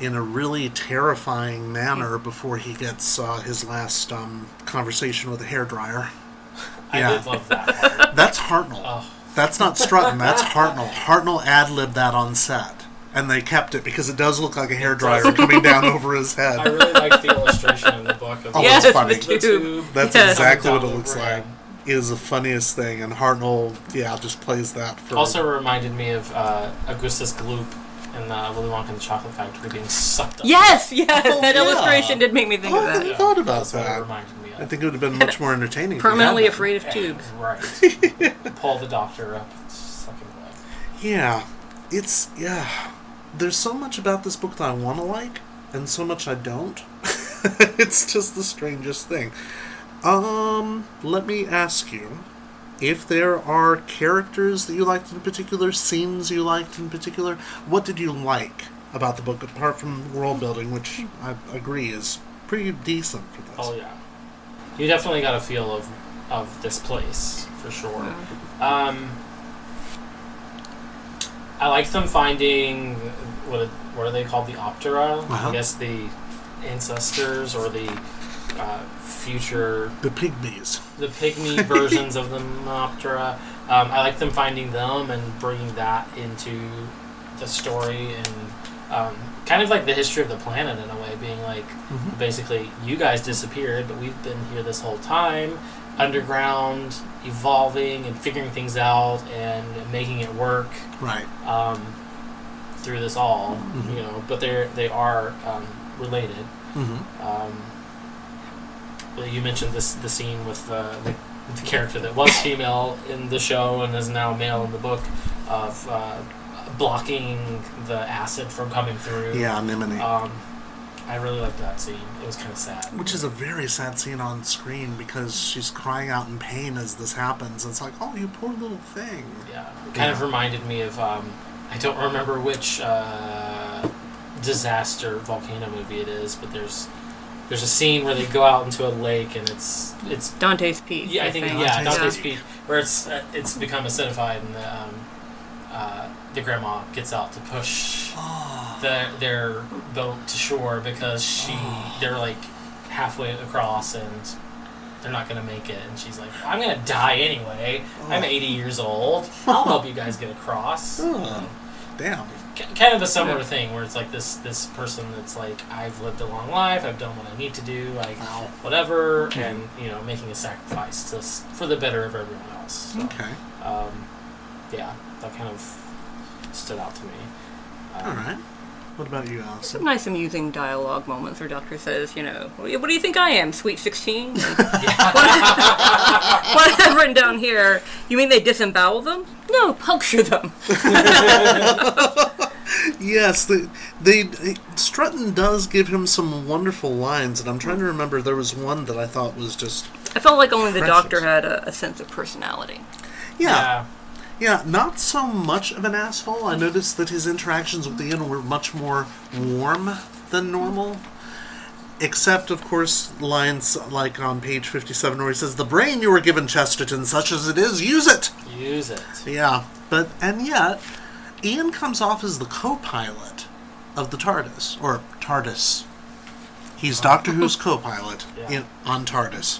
Speaker 1: in a really terrifying manner before he gets uh, his last um, conversation with a hairdryer.
Speaker 2: I
Speaker 1: Yeah.
Speaker 2: did love that.
Speaker 1: That's Hartnell.
Speaker 2: Oh.
Speaker 1: That's not Strutton, that's Hartnell. Hartnell ad libbed that on set. And they kept it because it does look like a hairdryer coming down over his head.
Speaker 2: I really like the illustration in the book of
Speaker 1: Oh,
Speaker 3: yes, the tube.
Speaker 1: That's
Speaker 3: Yes.
Speaker 1: exactly what it looks like.
Speaker 2: Him.
Speaker 1: It is the funniest thing, and Hartnell, yeah, just plays that for.
Speaker 2: Also reminded me of uh, Augustus Gloop in uh, Willy Wonka and the Chocolate Factory being sucked up.
Speaker 3: Yes, yes,
Speaker 1: Oh,
Speaker 3: that
Speaker 1: yeah.
Speaker 3: illustration did make me think
Speaker 1: Oh,
Speaker 3: of
Speaker 1: I hadn't
Speaker 3: that.
Speaker 1: thought about
Speaker 2: That's what it
Speaker 1: that.
Speaker 2: reminded me of.
Speaker 1: I think it would have been much more entertaining. if we had
Speaker 3: Permanently
Speaker 1: that.
Speaker 3: afraid of tubes.
Speaker 2: Right. Pull the doctor up. Sucking blood.
Speaker 1: Yeah, it's yeah. There's so much about this book that I want to like, and so much I don't. it's just the strangest thing. Um, let me ask you if there are characters that you liked in particular, scenes you liked in particular. What did you like about the book apart from world building, which I agree is pretty decent for this?
Speaker 2: Oh yeah. You definitely got a feel of of this place for sure. Um, I like them finding what what are they called the Optera?
Speaker 1: Uh-huh.
Speaker 2: I guess the ancestors or the uh, future
Speaker 1: The pygmies.
Speaker 2: the pygmy versions of the Optera. Um, I like them finding them and bringing that into the story and um, kind of like the history of the planet in a way, being like
Speaker 1: Mhm.
Speaker 2: basically you guys disappeared, but we've been here this whole time, underground, evolving and figuring things out and making it work
Speaker 1: Right.
Speaker 2: um, through this all,
Speaker 1: Mhm.
Speaker 2: you know. But they're they are um, related.
Speaker 1: Mm-hmm.
Speaker 2: You mentioned this the scene with uh, the, the character that was female in the show and is now male in the book of uh, blocking the acid from coming through.
Speaker 1: Yeah, Anemone.
Speaker 2: Um, I really liked that scene. It was kind of sad.
Speaker 1: Which is a very sad scene on screen because she's crying out in pain as this happens. It's like, oh, you poor little thing.
Speaker 2: Yeah, it kind of reminded me of um, I don't remember which uh, disaster volcano movie it is, but there's there's a scene where they go out into a lake and it's it's
Speaker 3: Dante's Peak.
Speaker 2: Yeah, I think
Speaker 3: think.
Speaker 2: yeah,
Speaker 1: Dante's
Speaker 2: Dante's
Speaker 1: Peak.
Speaker 2: Peak, where it's uh, it's become acidified and the um, uh, the grandma gets out to push
Speaker 1: Oh,
Speaker 2: the, their boat to shore because she they're like halfway across and they're not gonna make it and she's like I'm gonna die anyway. I'm
Speaker 1: Oh.
Speaker 2: 80 years old. I'll help you guys get across. You
Speaker 1: Oh.
Speaker 2: know?
Speaker 1: damn.
Speaker 2: K- kind of a similar
Speaker 3: Yeah.
Speaker 2: thing where it's like this this person that's like I've lived a long life, I've done what I need to do, like
Speaker 1: Wow.
Speaker 2: whatever, and you know making a sacrifice to for the better of everyone else. So,
Speaker 1: Okay.
Speaker 2: um, yeah, that kind of stood out to me. Um,
Speaker 1: All right. What about you,
Speaker 3: Some
Speaker 1: Allison?
Speaker 3: nice amusing dialogue moments where Doctor says, you know, what do you- what do you think I am, sweet 16? And
Speaker 2: Yeah.
Speaker 3: what I've written down here, you mean they disembowel them? No, puncture them.
Speaker 1: yes, they, they, they Strutton does give him some wonderful lines, and I'm trying to remember. There was one that I thought was just
Speaker 3: I felt like only the doctor had a, a sense of personality.
Speaker 1: yeah, yeah, not so much of an asshole. I noticed that his interactions with Ian were much more warm than normal. Except, of course, lines like on page 57 where he says, The brain you were given, Chesterton, such as it is, use it!
Speaker 2: Use it.
Speaker 1: Yeah, but, and yet, Ian comes off as the co pilot of the TARDIS, or TARDIS. He's Doctor Who's co pilot
Speaker 2: Yeah.
Speaker 1: in on TARDIS.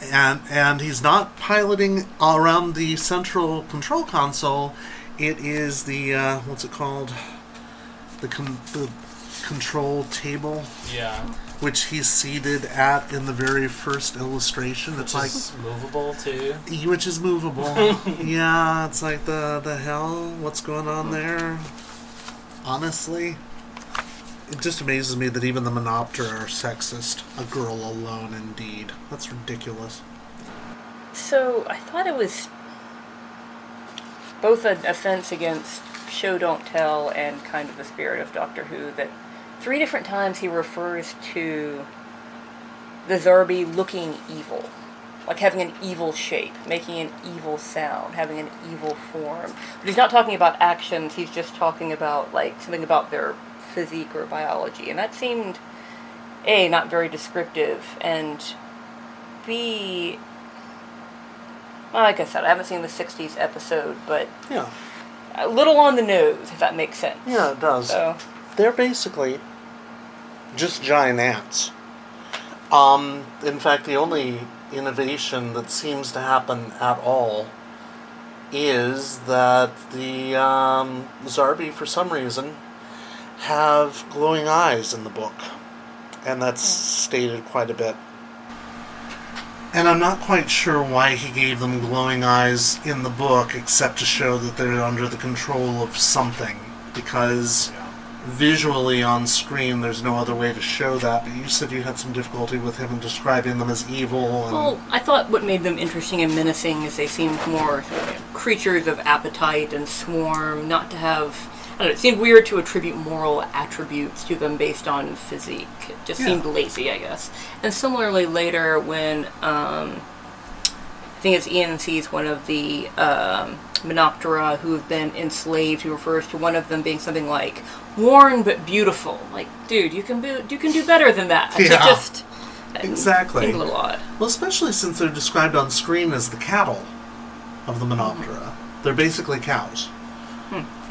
Speaker 1: and and he's not piloting around the central control console. It is the uh, what's it called? The con- the control table,
Speaker 2: Yeah.
Speaker 1: which he's seated at in the very first illustration. It's like
Speaker 2: movable too.
Speaker 1: which is movable. yeah, it's like the the hell. What's going on there? Honestly, it just amazes me that even the Menoptera are sexist. A girl alone, indeed. That's ridiculous.
Speaker 3: So I thought it was both an offense against show don't tell and kind of the spirit of Doctor Who that three different times he refers to the Zarbi looking evil. Like having an evil shape, making an evil sound, having an evil form. But he's not talking about actions, he's just talking about like something about their physique or biology. And that seemed A, not very descriptive, and B, well, like I said, I haven't seen the 60s episode, but
Speaker 1: Yeah,
Speaker 3: a little on the nose, if that makes sense.
Speaker 1: yeah, it does.
Speaker 3: So,
Speaker 1: They're basically just giant ants. Um, in fact, the only innovation that seems to happen at all is that the um, Zarbi, for some reason, have glowing eyes in the book. And that's stated quite a bit. And I'm not quite sure why he gave them glowing eyes in the book, except to show that they're under the control of something. Because visually on screen, there's no other way to show that. But you said you had some difficulty with him in describing them as evil. And,
Speaker 3: well, I thought what made them interesting and menacing is they seemed more creatures of appetite and swarm, not to have. I don't know, it seemed weird to attribute moral attributes to them based on physique. It just
Speaker 1: Yeah.
Speaker 3: seemed lazy, I guess. And similarly, later when um, I think it's Ian sees one of the um, Menoptera who have been enslaved. He refers to one of them being something like worn but beautiful. Like, dude, you can be, you can do better than that.
Speaker 1: Yeah.
Speaker 3: just
Speaker 1: Exactly.
Speaker 3: a little odd.
Speaker 1: Well, especially since they're described on screen as the cattle of the Menoptera. They're basically cows.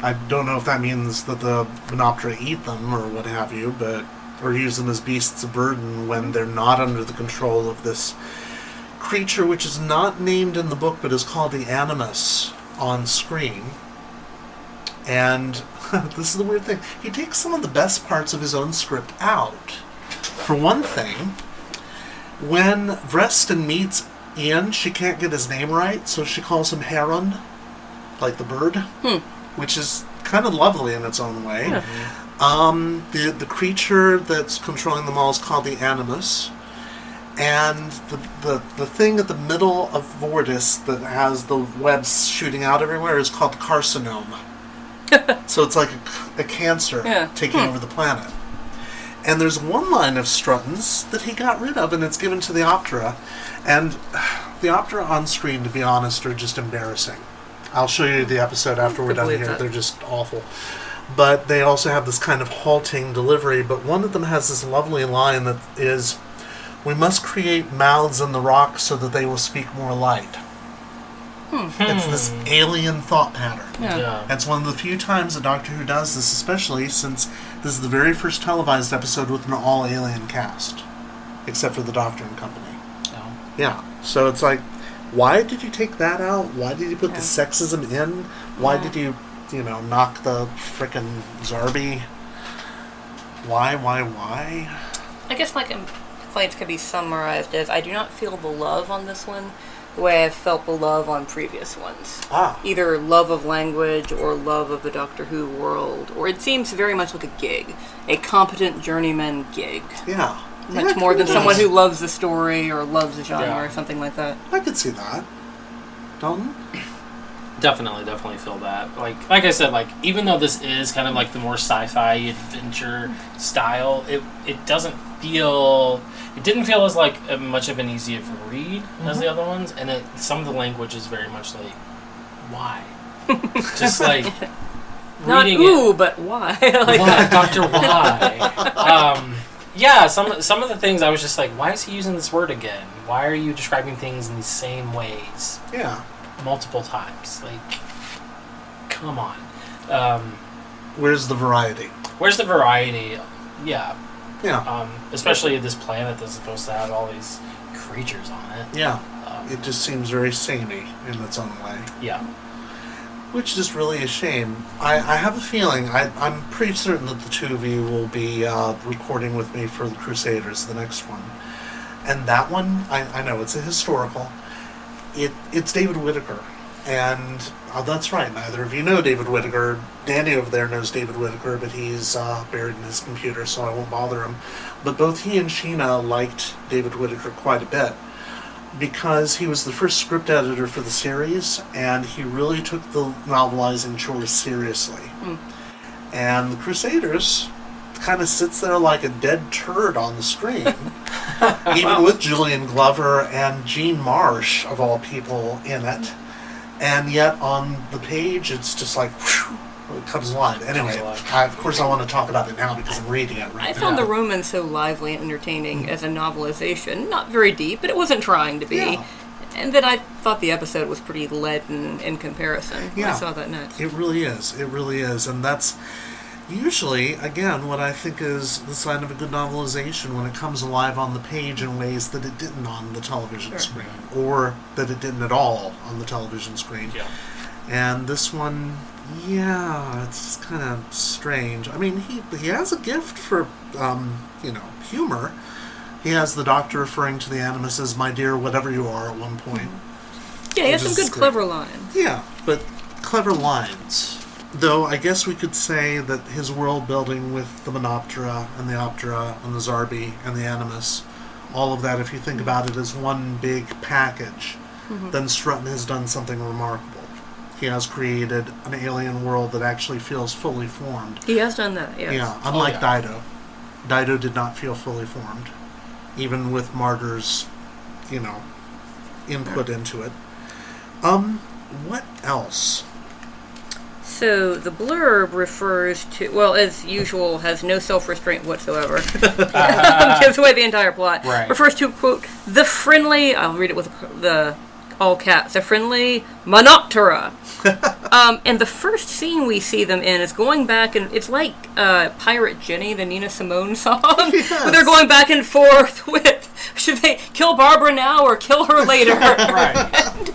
Speaker 1: I don't know if that means that the Menoptera eat them or what have you, but or use them as beasts of burden when they're not under the control of this creature, which is not named in the book but is called the Animus on screen. And this is the weird thing. He takes some of the best parts of his own script out. For one thing, when Vrestin meets Ian, she can't get his name right, so she calls him Heron, like the bird, which is kind of lovely in its own way. Um, the the creature that's controlling them all is called the Animus, and the, the the thing at the middle of Vortis that has the webs shooting out everywhere is called Carsinome. so it's like a, a cancer
Speaker 3: Yeah.
Speaker 1: taking hmm. over the planet. And there's one line of Strutton's that he got rid of, and it's given to the Optera. And the Optera on screen, to be honest, are just embarrassing. I'll show you the episode after we're done here.
Speaker 3: that.
Speaker 1: They're just awful. But they also have this kind of halting delivery. But one of them has this lovely line that is We must create mouths in the rock so that they will speak more light. Hmm. It's this hmm. alien thought pattern.
Speaker 3: Yeah.
Speaker 2: Yeah.
Speaker 1: It's one of the few times that Doctor Who does this, especially since this is the very first televised episode with an all alien cast, except for the Doctor and Company.
Speaker 2: No.
Speaker 1: Yeah. So it's like, why did you take that out? Why did you put the sexism in? Why
Speaker 3: Yeah.
Speaker 1: did you, you know, knock the frickin' Zarbi? Why, why, why?
Speaker 3: I guess my um, complaints could be summarized as I do not feel the love on this one the way I've felt the love on previous ones.
Speaker 1: Ah.
Speaker 3: Either love of language or love of the Doctor Who world, or it seems very much like a gig, a competent journeyman gig.
Speaker 1: Yeah.
Speaker 3: Much
Speaker 1: Yeah,
Speaker 3: more than someone
Speaker 1: is.
Speaker 3: who loves the story or loves the genre
Speaker 2: Yeah.
Speaker 3: or something like that.
Speaker 1: I could see that. Dalton?
Speaker 2: Definitely, definitely feel that. Like, like I said, like even though this is kind of like the more sci-fi adventure style, it it doesn't feel. It didn't feel as like much of an easy of a read as the other ones, and it, some of the language is very much like, why? Just like
Speaker 3: Not ooh,
Speaker 2: it.
Speaker 3: but why? like,
Speaker 2: Why, Doctor? Why? um, yeah, some some of the things I was just like, why is he using this word again? Why are you describing things in the same ways?
Speaker 1: Yeah.
Speaker 2: multiple times. Like, come on. Um,
Speaker 1: Where's the variety?
Speaker 2: where's the variety? Yeah,
Speaker 1: Yeah.
Speaker 2: um, especially this planet that's supposed to have all these creatures on it.
Speaker 1: Yeah.
Speaker 2: Um,
Speaker 1: It just seems very samey in its own way.
Speaker 2: yeah,
Speaker 1: Which is really a shame. I, I have a feeling, I, I'm pretty certain that the two of you will be uh, recording with me for the Crusaders, the next one. And that one, I, I know it's a historical. It It's David Whitaker. And uh, that's right, neither of you know David Whitaker. Danny over there knows David Whitaker, but he's uh, buried in his computer, so I won't bother him. But both he and Sheena liked David Whitaker quite a bit because he was the first script editor for the series and he really took the novelizing chores seriously. And the Crusaders kind of sits there like a dead turd on the screen, even with Julian Glover and Jean Marsh, of all people, in it. And yet on the page, it's just like, whew, it comes alive. Anyway. I, of course, I want to talk about it now because I'm reading it right
Speaker 3: I
Speaker 1: now.
Speaker 3: found the Roman so lively and entertaining as a novelization. Not very deep, but it wasn't trying to be.
Speaker 1: Yeah.
Speaker 3: And then I thought the episode was pretty leaden in comparison. when
Speaker 1: Yeah.
Speaker 3: I saw that next.
Speaker 1: It really is. It really is. And that's usually, again, what I think is the sign of a good novelization when it comes alive on the page in ways that it didn't on the television
Speaker 3: Sure.
Speaker 1: screen, or that it didn't at all on the television screen.
Speaker 2: yeah.
Speaker 1: And this one, yeah, it's kind of strange. I mean, he he has a gift for, um, you know, humor. He has the doctor referring to the animus as "my dear, whatever you are" at one point.
Speaker 3: Yeah, he has some good, clever lines.
Speaker 1: Yeah, but clever lines. Though I guess we could say that his world building with the Menoptera and the Optera and the Zarbi and the Animus, all of that, if you think about it as one big package, then Strutton has done something remarkable. He has created an alien world that actually feels fully formed.
Speaker 3: He has done that, yes.
Speaker 1: Yeah, unlike
Speaker 2: yeah.
Speaker 1: Dido. Dido did not feel fully formed, even with Marter's, you know, input into it. Um, what else?
Speaker 3: So the blurb refers to, well, as usual, has no self-restraint whatsoever. Gives away the entire plot.
Speaker 2: Right.
Speaker 3: Refers to quote the friendly. I'll read it with the all caps. The friendly Menoptera. um, and the first scene we see them in is going back and it's like uh, Pirate Jenny, the Nina Simone song, where they're going back and forth with should they kill Barbara now or kill her later.
Speaker 2: Right.
Speaker 3: And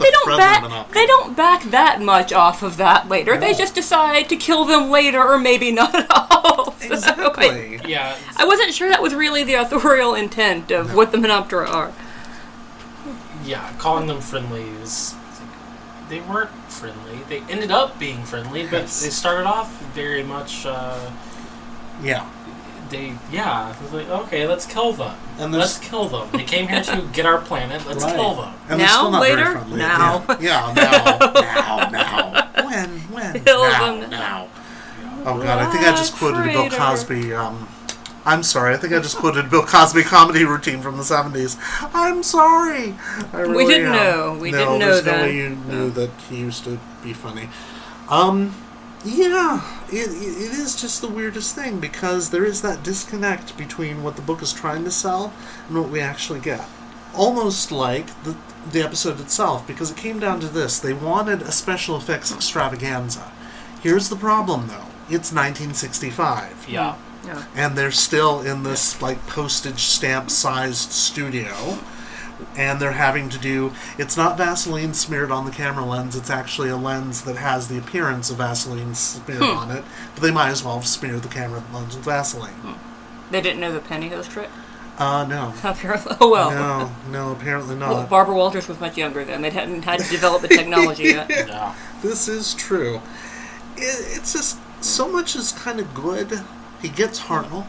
Speaker 3: they don't back they don't back that much off of that later. They just decide to kill them later or maybe not at all. So I,
Speaker 2: yeah.
Speaker 3: I wasn't sure that was really the authorial intent of what the Menoptera are.
Speaker 2: Yeah. Calling them friendly is. They weren't friendly. They ended up being friendly, but
Speaker 1: Yes.
Speaker 2: they started off very much. Uh,
Speaker 1: Yeah.
Speaker 2: They yeah. It was like okay, let's kill them.
Speaker 1: And
Speaker 2: let's kill them. They came here to get our planet. Let's
Speaker 1: Right.
Speaker 2: kill them.
Speaker 1: And
Speaker 3: Now?
Speaker 1: still not very
Speaker 3: Later?
Speaker 1: friendly.
Speaker 3: Now.
Speaker 1: Yeah, yeah now. now, now. When, when?
Speaker 3: Kill
Speaker 1: now,
Speaker 3: them
Speaker 1: now. Oh, God, I think I just quoted a Bill Cosby, um... I'm sorry, I think I just quoted Bill Cosby comedy routine from the 70s. I'm sorry. I really
Speaker 3: didn't
Speaker 1: am.
Speaker 3: know. We
Speaker 1: no,
Speaker 3: didn't know
Speaker 1: there's no way you knew that he used to be funny. Um, yeah, it, it it is just the weirdest thing because there is that disconnect between what the book is trying to sell and what we actually get. Almost like the, the episode itself, because it came down to this. They wanted a special effects extravaganza. Here's the problem, though. It's 1965
Speaker 2: Yeah.
Speaker 3: Yeah.
Speaker 1: and they're still in this like postage stamp sized studio and they're having to do it's not vaseline smeared on the camera lens it's actually a lens that has the appearance of vaseline smeared on it but they might as well have smeared the camera lens with vaseline
Speaker 3: They didn't know the pantyhose trick?
Speaker 1: uh no
Speaker 3: Apparently. Oh, well.
Speaker 1: no no apparently
Speaker 3: Well,
Speaker 1: not
Speaker 3: Barbara Walters was much younger then. They hadn't had to develop the technology yet.
Speaker 1: This is true it, it's just so much is kind of good he gets hartnell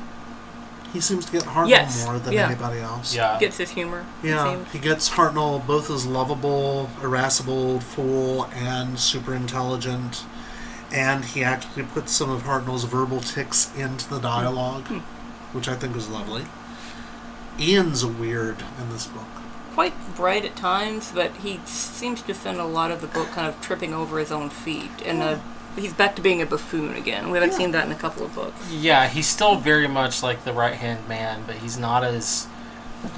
Speaker 1: He seems to get Hartnell
Speaker 3: Yes,
Speaker 1: more than
Speaker 3: yeah.
Speaker 1: anybody else.
Speaker 2: Yeah.
Speaker 3: Gets his humor.
Speaker 1: Yeah,
Speaker 3: seems.
Speaker 1: he gets Hartnell both as lovable, irascible fool and super intelligent, and he actually puts some of Hartnell's verbal ticks into the dialogue,
Speaker 3: Hmm.
Speaker 1: which I think is lovely. Ian's weird in this book.
Speaker 3: Quite bright at times, but he seems to spend a lot of the book kind of tripping over his own feet, and uh, he's back to being a buffoon again. We haven't
Speaker 1: Yeah.
Speaker 3: seen that in a couple of books.
Speaker 2: Yeah, he's still very much like the right hand man, but he's not as.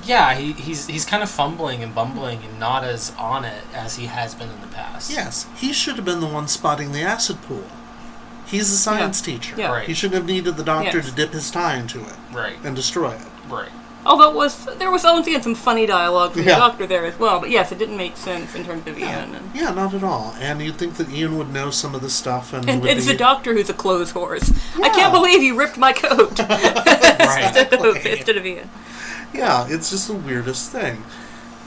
Speaker 2: Yeah, he, he's he's kind of fumbling and bumbling and not as on it as he has been in the past.
Speaker 1: Yes, he should have been the one spotting the acid pool. He's a science teacher.
Speaker 3: Yeah.
Speaker 2: Right.
Speaker 1: He shouldn't have needed the doctor
Speaker 3: Yes.
Speaker 1: to dip his tie into it
Speaker 2: Right.
Speaker 1: and destroy it.
Speaker 2: Right.
Speaker 3: Although it was there was again some funny dialogue from
Speaker 1: Yeah.
Speaker 3: the doctor there as well, but yes, it didn't make sense in terms of Ian. And,
Speaker 1: Yeah, not at all. And you'd think that Ian would know some of this stuff, and,
Speaker 3: and it's
Speaker 1: be-
Speaker 3: the doctor who's a clothes horse. I can't believe you ripped my coat
Speaker 2: Right.
Speaker 3: instead, of, instead of Ian.
Speaker 1: Yeah, it's just the weirdest thing.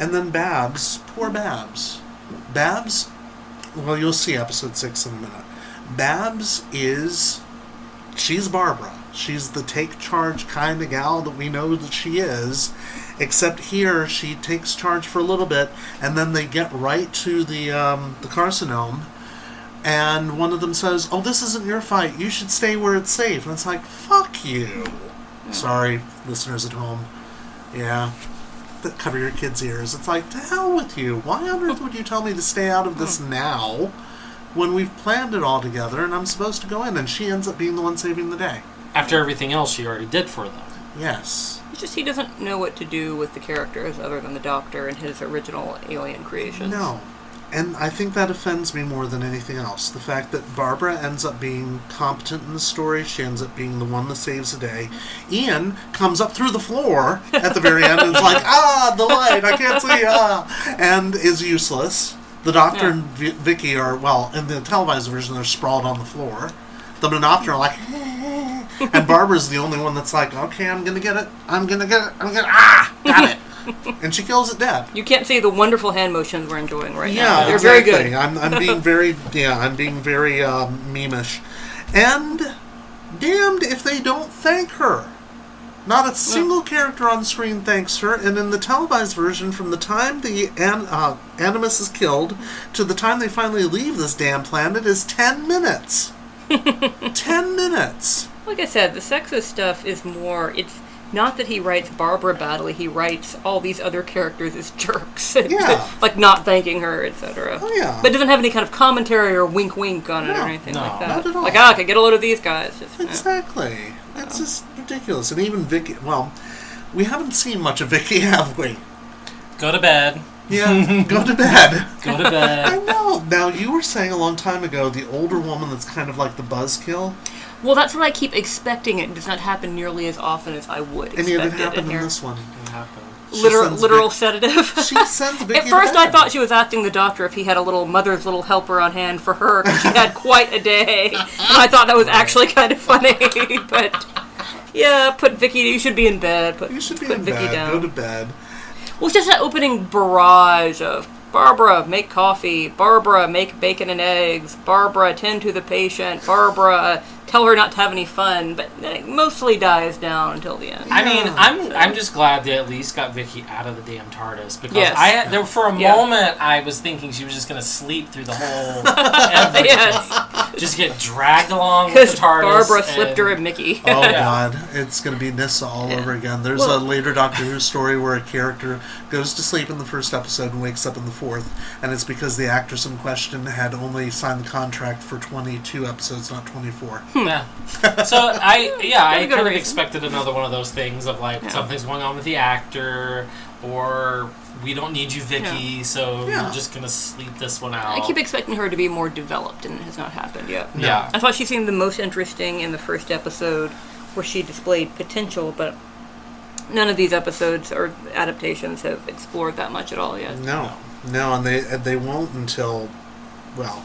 Speaker 1: And then Babs, poor Babs. Babs, well, you'll see episode six in a minute. Babs is, she's Barbara. She's the take charge kind of gal that we know that she is. Except here, she takes charge for a little bit, and then they get right to the um, the Carsinome, and one of them says, "Oh, this isn't your fight. You should stay where it's safe." And it's like, "Fuck you." Sorry, listeners at home. Yeah. Cover your kids' ears. It's like, to hell with you. Why on earth would you tell me to stay out of this now when we've planned it all together and I'm supposed to go in? And she ends up being the one saving the day.
Speaker 2: After everything else she already did for them.
Speaker 1: Yes.
Speaker 3: It's just he doesn't know what to do with the characters other than the doctor and his original alien creations.
Speaker 1: No. And I think that offends me more than anything else. The fact that Barbara ends up being competent in the story, she ends up being the one that saves the day. Ian comes up through the floor at the very end and is like, ah, the light, I can't see, ah, and is useless. The Doctor
Speaker 3: Yeah.
Speaker 1: and v- Vicky are, well, in the televised version, they're sprawled on the floor. The Monopter are like, and Barbara's the only one that's like, okay, I'm gonna get it, I'm gonna get it, I'm gonna, ah, got it. and she kills it dead.
Speaker 3: You can't see the wonderful hand motions we're enjoying right
Speaker 1: Yeah,
Speaker 3: now. Yeah, they're
Speaker 1: exactly.
Speaker 3: very good.
Speaker 1: I'm, I'm being very yeah, I'm being very um, memeish, and damned if they don't thank her. Not a single character on screen thanks her, and in the televised version, from the time the an, uh, Animus is killed to the time they finally leave this damn planet is ten minutes. ten minutes.
Speaker 3: Like I said, the sexist stuff is more. It's not that he writes Barbara badly. He writes all these other characters as jerks,
Speaker 1: Yeah.
Speaker 3: like not thanking her, etc.
Speaker 1: Oh, yeah.
Speaker 3: but it doesn't have any kind of commentary or wink, wink on it
Speaker 1: No,
Speaker 3: or anything
Speaker 2: no,
Speaker 3: like that.
Speaker 1: not at all.
Speaker 3: Like, ah, I could get a load of these guys. Just, yeah.
Speaker 1: Exactly. It's just ridiculous. And even Vicky. Well, we haven't seen much of Vicky, have we?
Speaker 2: Go to bed.
Speaker 1: Yeah. go to bed.
Speaker 2: Go to bed.
Speaker 1: I know. Now you were saying a long time ago the older woman that's kind of like the buzzkill,
Speaker 3: Well, that's what I keep expecting. It does not happen nearly as often as I would
Speaker 1: and yet it
Speaker 3: expect it.
Speaker 1: happened in
Speaker 3: here.
Speaker 1: this one.
Speaker 2: What happened?
Speaker 1: She
Speaker 3: literal,
Speaker 1: sends
Speaker 3: literal
Speaker 1: Vic-
Speaker 3: sedative.
Speaker 1: She sends Vicky.
Speaker 3: At
Speaker 1: to
Speaker 3: first, I
Speaker 1: bed.
Speaker 3: thought she was asking the doctor if he had a little mother's little helper on hand for her she had quite a day. And I thought that was actually kind of funny. but yeah, put Vicky. You should be in bed. Put,
Speaker 1: you should be
Speaker 3: put
Speaker 1: in
Speaker 3: Vicky
Speaker 1: bed.
Speaker 3: down.
Speaker 1: Go to bed.
Speaker 3: Well, it's just that opening barrage of Barbara, make coffee. Barbara, make bacon and eggs. Barbara, tend to the patient. Barbara, tell her not to have any fun. But it mostly dies down until the end.
Speaker 2: I mean, I'm I'm just glad they at least got Vicky out of the damn TARDIS because
Speaker 3: Yes.
Speaker 2: I had, there for a
Speaker 3: Yeah.
Speaker 2: moment I was thinking she was just gonna sleep through the whole everything.
Speaker 3: yes,
Speaker 2: just get dragged along with
Speaker 3: because
Speaker 2: the TARDIS.
Speaker 3: Barbara slipped her
Speaker 2: and-
Speaker 3: a Mickey.
Speaker 1: Oh
Speaker 2: Yeah.
Speaker 1: God, it's gonna be Nyssa all
Speaker 3: Yeah.
Speaker 1: over again. There's
Speaker 3: Well-
Speaker 1: a later Doctor Who story where a character goes to sleep in the first episode and wakes up in the fourth, and it's because the actress in question had only signed the contract for 22 episodes, not 24.
Speaker 2: Hmm, yeah. So I yeah I kind of expected another one of those things of like
Speaker 3: Yeah.
Speaker 2: something's going on with the actor or we don't need you Vicky so
Speaker 1: Yeah.
Speaker 2: you're just gonna sleep this one out.
Speaker 3: I keep expecting her to be more developed, and it has not happened yet.
Speaker 2: yeah.
Speaker 3: I thought she seemed the most interesting in the first episode, where she displayed potential, but none of these episodes or adaptations have explored that much at all yet.
Speaker 1: No, no, and they they won't until, well,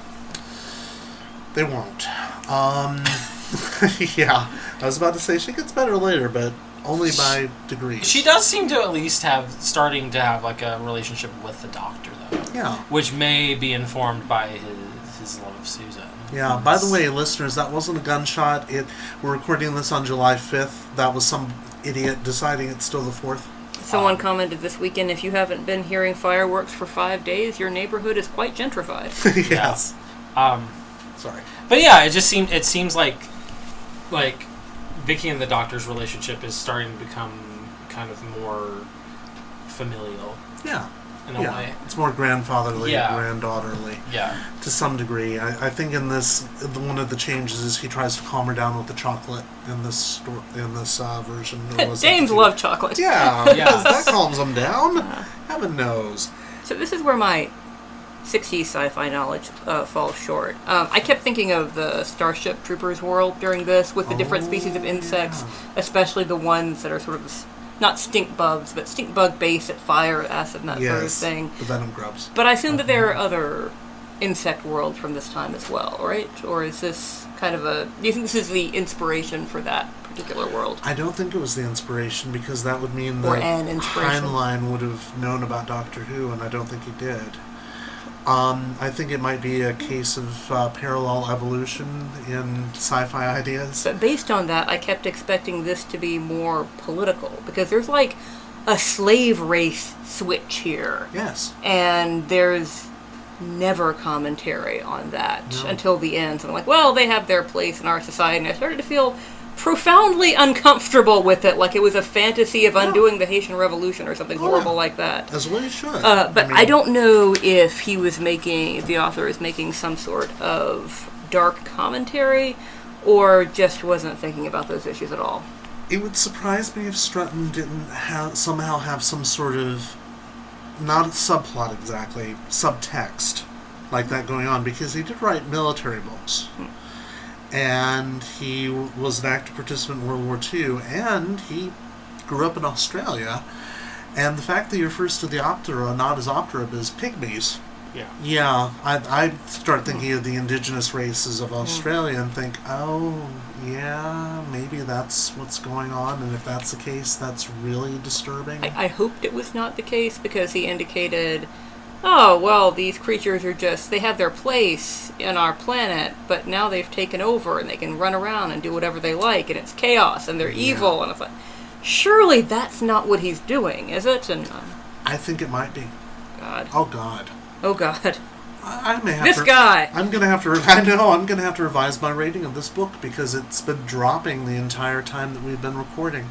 Speaker 1: they won't. Um, yeah, I was about to say she gets better later, but only by degrees.
Speaker 2: She does seem to at least have starting to have like a relationship with the doctor though.
Speaker 1: Yeah.
Speaker 2: Which may be informed by his his love of Susan.
Speaker 1: Yeah. By the way, listeners, that wasn't a gunshot. It we're recording this on July fifth. That was some idiot deciding it's still the fourth.
Speaker 3: Someone
Speaker 2: Um,
Speaker 3: commented this weekend if you haven't been hearing fireworks for five days, your neighborhood is quite gentrified.
Speaker 1: yes.
Speaker 2: Um,
Speaker 1: Sorry.
Speaker 2: but yeah, it just seemed it seems like like Vicky and the Doctor's relationship is starting to become kind of more familial
Speaker 1: Yeah.
Speaker 2: In a
Speaker 1: yeah.
Speaker 2: way.
Speaker 1: It's more grandfatherly,
Speaker 2: Yeah.
Speaker 1: granddaughterly
Speaker 2: Yeah.
Speaker 1: to some degree. I, I think in this, one of the changes is he tries to calm her down with the chocolate in this sto- in this uh, version. Or was it
Speaker 3: James
Speaker 1: the-
Speaker 3: love chocolate.
Speaker 1: Yeah,
Speaker 2: Yeah.
Speaker 1: because that calms him down. Heaven knows.
Speaker 3: So this is where my 60s sci-fi knowledge uh, falls short. Um, I kept thinking of the Starship Troopers world during this, with the different species of insects, especially the ones that are sort of not stink bugs, but stink bug based at fire, acid, and that sort of thing.
Speaker 1: the venom grubs.
Speaker 3: But I assume that there are uh-huh. other insect worlds from this time as well, right? Or is this kind of a? Do you think this is the inspiration for that particular world?
Speaker 1: I don't think it was the inspiration because that would mean that. Heinlein would have known about Doctor Who, and I don't think he did. Um, I think it might be a case of uh, parallel evolution in sci-fi ideas.
Speaker 3: But based on that, I kept expecting this to be more political because there's like a slave race switch here,
Speaker 1: Yes.
Speaker 3: and there's never commentary on that
Speaker 1: No.
Speaker 3: until the end. So I'm like, well, they have their place in our society, and I started to feel profoundly uncomfortable with it, like it was a fantasy of undoing the Haitian Revolution or something horrible like that.
Speaker 1: As well you should.
Speaker 3: Uh, but
Speaker 1: mean,
Speaker 3: I don't know if he was making, if the author is making some sort of dark commentary, or just wasn't thinking about those issues at all.
Speaker 1: It would surprise me if Strutton didn't have somehow have some sort of not a subplot exactly, subtext like that going on because he did write military books. And he w- was an active participant in World War II, and he grew up in Australia. And the fact that he refers to the Optera not as Optera but as pygmies
Speaker 2: Yeah.
Speaker 1: yeah, I I start thinking of the indigenous races of Australia and think, oh, yeah, maybe that's what's going on, and if that's the case, that's really disturbing.
Speaker 3: I, I hoped it was not the case because he indicated, oh, well, these creatures are just, they have their place in our planet, but now they've taken over and they can run around and do whatever they like, and it's chaos and they're
Speaker 1: Yeah.
Speaker 3: evil. And it's like, surely that's not what he's doing, is it? And, uh,
Speaker 1: I think it might be.
Speaker 3: God.
Speaker 1: Oh God,
Speaker 3: Oh, God.
Speaker 1: I, I may have
Speaker 3: This
Speaker 1: to.
Speaker 3: guy.
Speaker 1: I'm gonna have to. I know. I'm gonna have to revise my rating of this book because it's been dropping the entire time that we've been recording.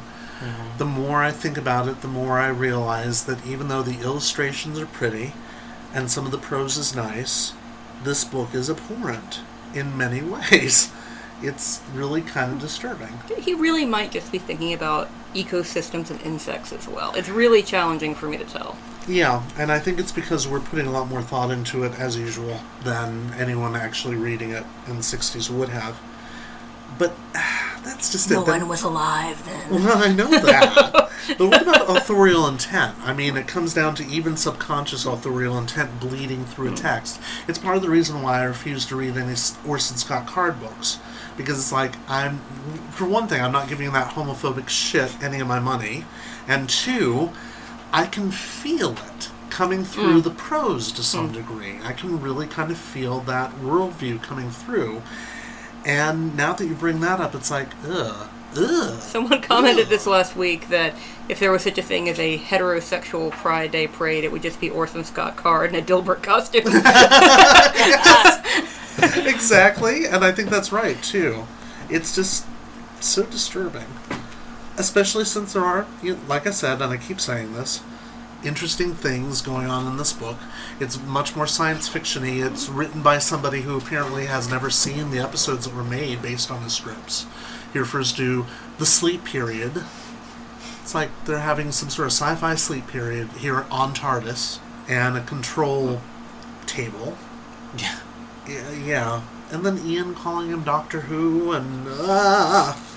Speaker 1: The more I think about it, the more I realize that even though the illustrations are pretty and some of the prose is nice, this book is abhorrent in many ways. It's really kind of disturbing.
Speaker 3: He really might just be thinking about ecosystems and insects as well. It's really challenging for me to tell.
Speaker 1: Yeah, and I think it's because we're putting a lot more thought into it as usual than anyone actually reading it in the 60s would have. But that's just it. Then-
Speaker 3: was alive then.
Speaker 1: Well, I know that. but what about authorial intent? I mean, it comes down to even subconscious authorial intent bleeding through a text. It's part of the reason why I refuse to read any Orson Scott Card books. Because it's like, I'm, for one thing, I'm not giving that homophobic shit any of my money. And two, I can feel it coming through hmm. the prose to some hmm. degree. I can really kind of feel that worldview coming through. And now that you bring that up, it's like, ugh, ugh.
Speaker 3: Someone commented this last week that if there was such a thing as a heterosexual Pride Day parade, it would just be Orson Scott Card in a Dilbert costume.
Speaker 1: exactly, and I think that's right too. It's just so disturbing, especially since there are, you like I said, and I keep saying this, interesting things going on in this book. It's much more science fictiony. It's written by somebody who apparently has never seen the episodes that were made based on the scripts. He refers to the sleep period. It's like they're having some sort of sci-fi sleep period here on TARDIS and a control table.
Speaker 2: Yeah.
Speaker 1: Yeah, yeah. And then Ian calling him Doctor Who and ah.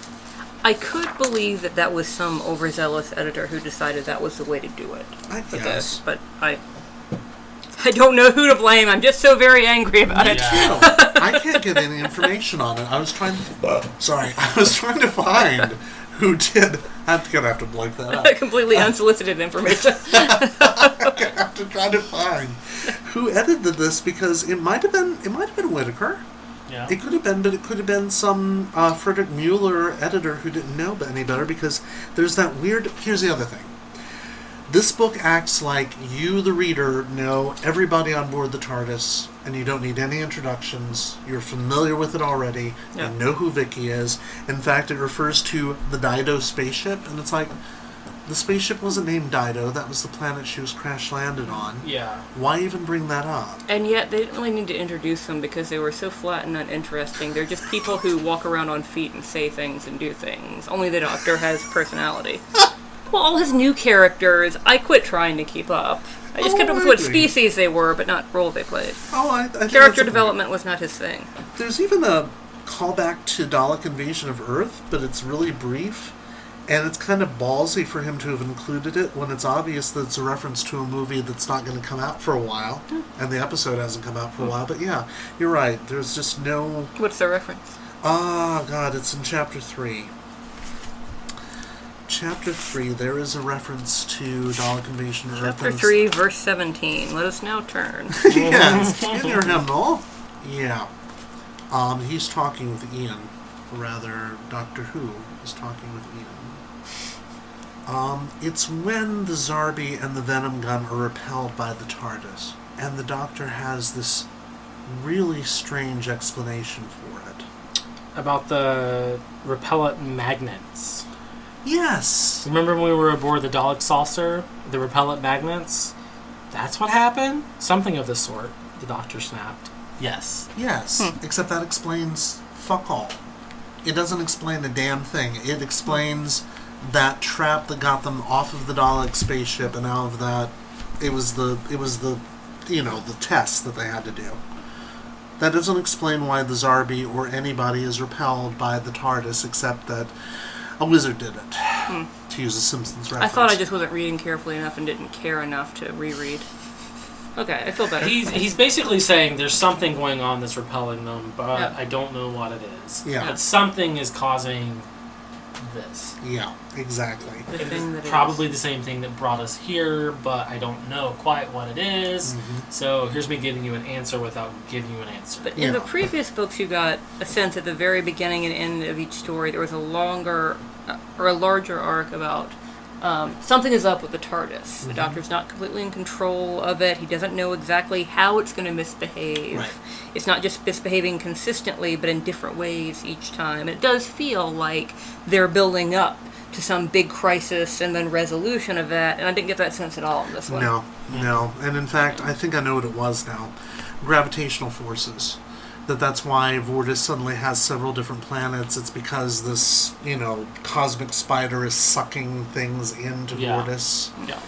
Speaker 3: I could believe that that was some overzealous editor who decided that was the way to do it.
Speaker 1: I guess.
Speaker 3: this, but I I don't know who to blame. I'm just so very angry about it.
Speaker 2: Yeah.
Speaker 1: I can't get any information on it. I was trying to. Sorry, I was trying to find who did. I'm gonna have to blank that out.
Speaker 3: Completely unsolicited information.
Speaker 1: I'm gonna have to try to find who edited this because it might have been it might have been Whitaker.
Speaker 2: Yeah.
Speaker 1: It could have been, but it could have been some uh, Frederick Muller editor who didn't know any better because there's that weird. Here's the other thing. This book acts like you, the reader, know everybody on board the TARDIS, and you don't need any introductions. You're familiar with it already.
Speaker 3: Yeah.
Speaker 1: You know who Vicky is. In fact, it refers to the Dido spaceship, and it's like the spaceship wasn't named Dido. That was the planet she was crash landed on.
Speaker 2: Yeah.
Speaker 1: Why even bring that up?
Speaker 3: And yet they didn't really need to introduce them because they were so flat and uninteresting. They're just people who walk around on feet and say things and do things. Only the Doctor has personality. well, all his new characters, I quit trying to keep up. I just
Speaker 1: Oh,
Speaker 3: kept up with what
Speaker 1: oh,
Speaker 3: species they were, but not role they played.
Speaker 1: Oh, I, I think that's
Speaker 3: Character
Speaker 1: a-
Speaker 3: development was not his thing.
Speaker 1: There's even a callback to Dalek Invasion of Earth, but it's really brief. And it's kind of ballsy for him to have included it when it's obvious that it's a reference to a movie that's not going to come out for a while. And the episode hasn't come out for a while. But yeah, you're right. There's just no.
Speaker 3: What's the reference?
Speaker 1: Ah, God, it's in chapter 3. Chapter 3, there is a reference to Dalek Invasion of Earth.
Speaker 3: Chapter
Speaker 1: and
Speaker 3: 3, verse 17. Let us now turn.
Speaker 1: yes, in your hymnal. Yeah. Um, he's talking with Ian. Or rather, Doctor Who is talking with Ian. Um, it's when the Zarbi and the Venom gun are repelled by the TARDIS. And the Doctor has this really strange explanation for it.
Speaker 2: About the repellent magnets.
Speaker 1: Yes!
Speaker 2: Remember when we were aboard the Dalek saucer? The repellent magnets? That's what happened? Something of the sort. The doctor snapped. Yes.
Speaker 1: Yes, except that explains fuck all. It doesn't explain a damn thing. It explains that trap that got them off of the Dalek spaceship and out of that. It was the it was the you know the test that they had to do. That doesn't explain why the Zarbi or anybody is repelled by the TARDIS, except that a wizard did it. Hmm. To use a Simpsons reference.
Speaker 3: I thought I just wasn't reading carefully enough and didn't care enough to reread. Okay, I feel better.
Speaker 2: He's he's basically saying there's something going on that's repelling them, but
Speaker 3: Yeah.
Speaker 2: I don't know what it is.
Speaker 1: Yeah.
Speaker 2: But something is causing this.
Speaker 1: Yeah, exactly.
Speaker 3: the
Speaker 2: It
Speaker 3: thing that
Speaker 2: is
Speaker 3: is-
Speaker 2: probably the same thing that brought us here, but I don't know quite what it is.
Speaker 1: Mm-hmm.
Speaker 2: So here's me giving you an answer without giving you an answer.
Speaker 3: But in the previous books, you got a sense at the very beginning and end of each story there was a longer uh, or a larger arc about um, something is up with the TARDIS. The Doctor's not completely in control of it. He doesn't know exactly how it's going to misbehave.
Speaker 1: Right.
Speaker 3: It's not just misbehaving consistently, but in different ways each time. It does feel like they're building up to some big crisis and then resolution of that, and I didn't get that sense at all in this one.
Speaker 1: No, no. And in fact, I think I know what it was now. Gravitational forces. That that's why Vortis suddenly has several different planets. It's because this, you know, cosmic spider is sucking things into
Speaker 2: Yeah.
Speaker 1: Vortis.
Speaker 2: yeah.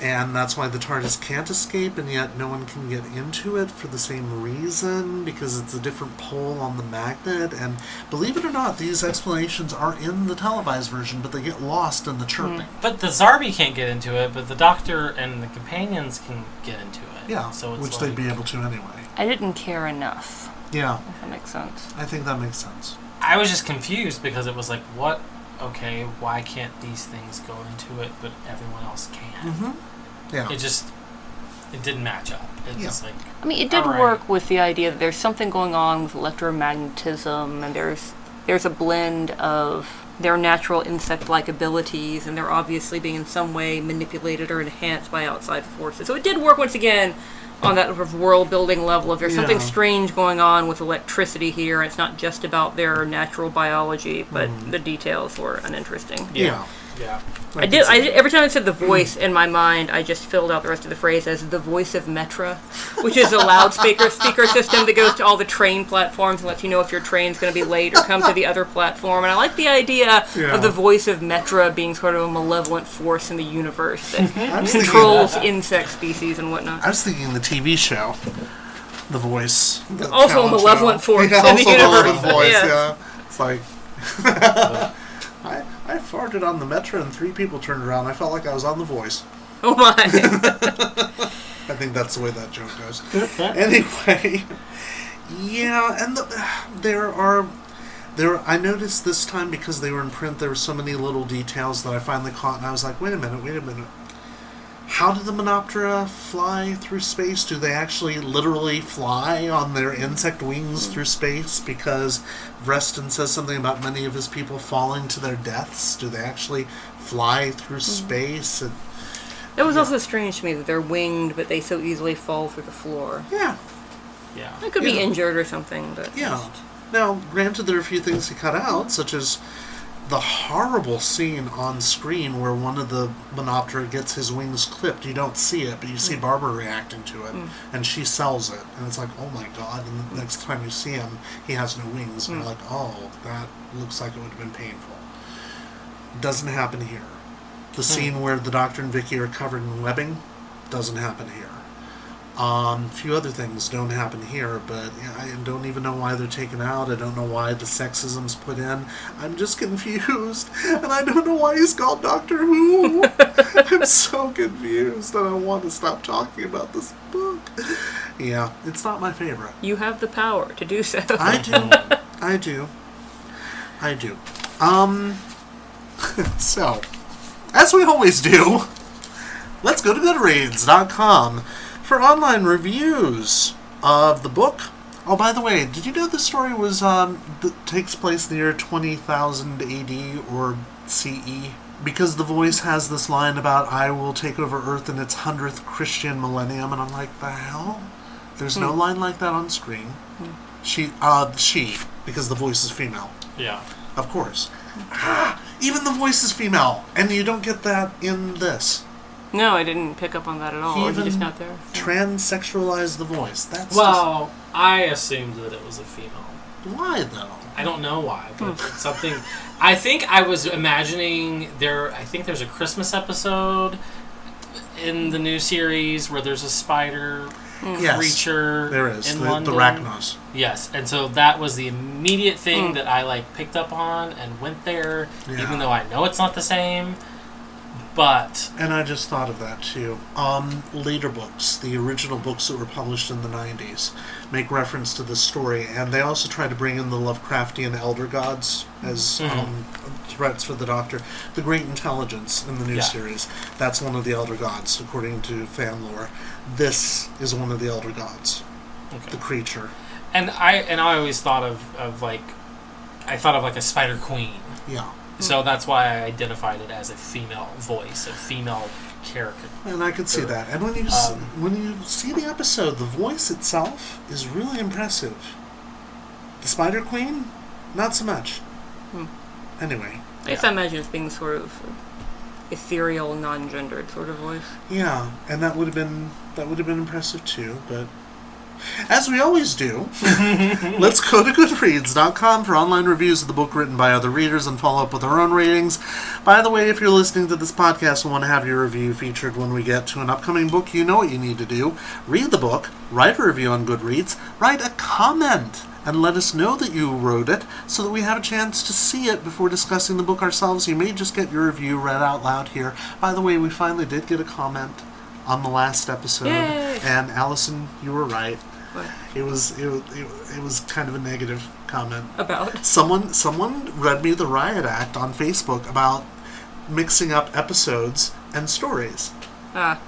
Speaker 1: And that's why the TARDIS can't escape, and yet no one can get into it for the same reason, because it's a different pole on the magnet. And believe it or not, these explanations are in the televised version, but they get lost in the hmm. chirping.
Speaker 2: But the Zarbi can't get into it, but the Doctor and the companions can get into it.
Speaker 1: Yeah,
Speaker 2: So it's
Speaker 1: which
Speaker 2: like,
Speaker 1: they'd be able to anyway.
Speaker 3: I didn't care enough,
Speaker 1: Yeah,
Speaker 3: if that makes sense.
Speaker 1: I think that makes sense.
Speaker 2: I was just confused because it was like, what? Okay, why can't these things go into it, but everyone else can?
Speaker 1: Mm-hmm. Yeah.
Speaker 2: It just, it didn't match up. It
Speaker 1: Yeah.
Speaker 2: was like,
Speaker 3: I mean, it did
Speaker 2: Alright.
Speaker 3: work with the idea that there's something going on with electromagnetism, and there's there's a blend of their natural insect-like abilities, and they're obviously being in some way manipulated or enhanced by outside forces. So it did work once again on that sort of world-building level. If there's something strange going on with electricity here, it's not just about their natural biology, but mm. the details were uninteresting.
Speaker 1: yeah.
Speaker 2: yeah.
Speaker 3: I did. I did, every time I said the voice in my mind, I just filled out the rest of the phrase as the voice of Metra, which is a loudspeaker speaker system that goes to all the train platforms and lets you know if your train's going to be late or come to the other platform. And I like the idea
Speaker 1: Yeah.
Speaker 3: of the voice of Metra being sort of a malevolent force in the universe that
Speaker 1: I was thinking-
Speaker 3: controls insect species and whatnot.
Speaker 1: I was thinking the TV show, The Voice. the
Speaker 3: Also a malevolent
Speaker 1: show.
Speaker 3: force
Speaker 1: yeah,
Speaker 3: in the
Speaker 1: also a
Speaker 3: universe,
Speaker 1: Voice,
Speaker 3: yes.
Speaker 1: yeah. It's like. I, I farted on the metro and three people turned around. I felt like I was on The Voice.
Speaker 3: Oh my!
Speaker 1: I think that's the way that joke goes. anyway, yeah, and the, there are there. I noticed this time because they were in print. There were so many little details that I finally caught, and I was like, "Wait a minute, wait a minute." How do the Menoptera fly through space? Do they actually literally fly on their insect wings through space? Because Vrestin says something about many of his people falling to their deaths. Do they actually fly through mm-hmm. space? And,
Speaker 3: It was also strange to me that they're winged, but they so easily fall through the floor.
Speaker 1: yeah,
Speaker 2: Yeah.
Speaker 3: They could be injured or something, but
Speaker 1: yeah. Now, granted, there are a few things he cut out, such as the horrible scene on screen where one of the Menoptera gets his wings clipped. You don't see it, but you see mm. Barbara reacting to it, mm. and she sells it, and it's like, oh my god! And the next time you see him, he has no wings, and you're mm. like, oh, that looks like it would have been painful. Doesn't happen here. The scene where the Doctor and Vicky are covered in webbing doesn't happen here. Um, a few other things don't happen here, but yeah, I don't even know why they're taken out. I don't know why the sexism's put in. I'm just confused, and I don't know why he's called Doctor Who. I'm so confused, and I want to stop talking about this book. Yeah, it's not my favorite.
Speaker 3: you have the power to do so.
Speaker 1: I do. I do. I do. Um. so, as we always do, let's go to Goodreads.com for online reviews of the book. Oh, by the way, did you know this story was um th- takes place in the year twenty thousand AD or CE? Because the voice has this line about "I will take over Earth in its hundredth Christian millennium," and I'm like, the hell? There's no line like that on screen. She, uh, she, because the voice is female,
Speaker 2: Yeah.
Speaker 1: of course. Ah, even the voice is female, and you don't get that in this.
Speaker 3: No, I didn't pick up on that at all.
Speaker 1: He
Speaker 3: Is it just
Speaker 1: even
Speaker 3: not there?
Speaker 1: Transsexualize the voice. That's
Speaker 2: Well, I assumed that it was a female.
Speaker 1: just, why though?
Speaker 2: I don't know why, but hmm. it's something. I think I was imagining there. I think there's a Christmas episode in the new series where there's a spider hmm.
Speaker 1: Yes,
Speaker 2: creature
Speaker 1: there is
Speaker 2: in
Speaker 1: the,
Speaker 2: London.
Speaker 1: the Racnoss.
Speaker 2: Yes, and so that was the immediate thing hmm. that I like picked up on and went there,
Speaker 1: Yeah.
Speaker 2: even though I know it's not the same. But
Speaker 1: And I just thought of that too. Um, later books, the original books that were published in the 90s, make reference to this story, and they also try to bring in the Lovecraftian elder gods as um, threats for the Doctor. The Great Intelligence in the new
Speaker 2: Yeah.
Speaker 1: series, that's one of the elder gods, according to fan lore. This is one of the elder gods,
Speaker 2: okay.
Speaker 1: the creature.
Speaker 2: and I and I always thought of, of like I thought of like a spider queen.
Speaker 1: Yeah.
Speaker 2: So that's why I identified it as a female voice, a female character.
Speaker 1: And I could see that. And when you s
Speaker 2: Um,
Speaker 1: when you see the episode, the voice itself is really impressive. The Spider Queen, not so much.
Speaker 3: Hmm.
Speaker 1: Anyway,
Speaker 3: I guess I imagine it's being sort of ethereal, non-gendered sort of voice.
Speaker 1: yeah, and that would have been that would have been impressive too. But as we always do, let's go to Goodreads.com for online reviews of the book written by other readers and follow up with our own ratings. By the way, if you're listening to this podcast and want to have your review featured when we get to an upcoming book, you know what you need to do. Read the book, write a review on Goodreads, write a comment, and let us know that you wrote it so that we have a chance to see it before discussing the book ourselves. You may just get your review read out loud here. By the way, we finally did get a comment on the last episode,
Speaker 3: Yay.
Speaker 1: and Allison, you were right.
Speaker 3: What?
Speaker 1: It was it, it, it was kind of a negative comment.
Speaker 3: About
Speaker 1: Someone someone read me the riot act on Facebook about mixing up episodes and stories.
Speaker 3: ah,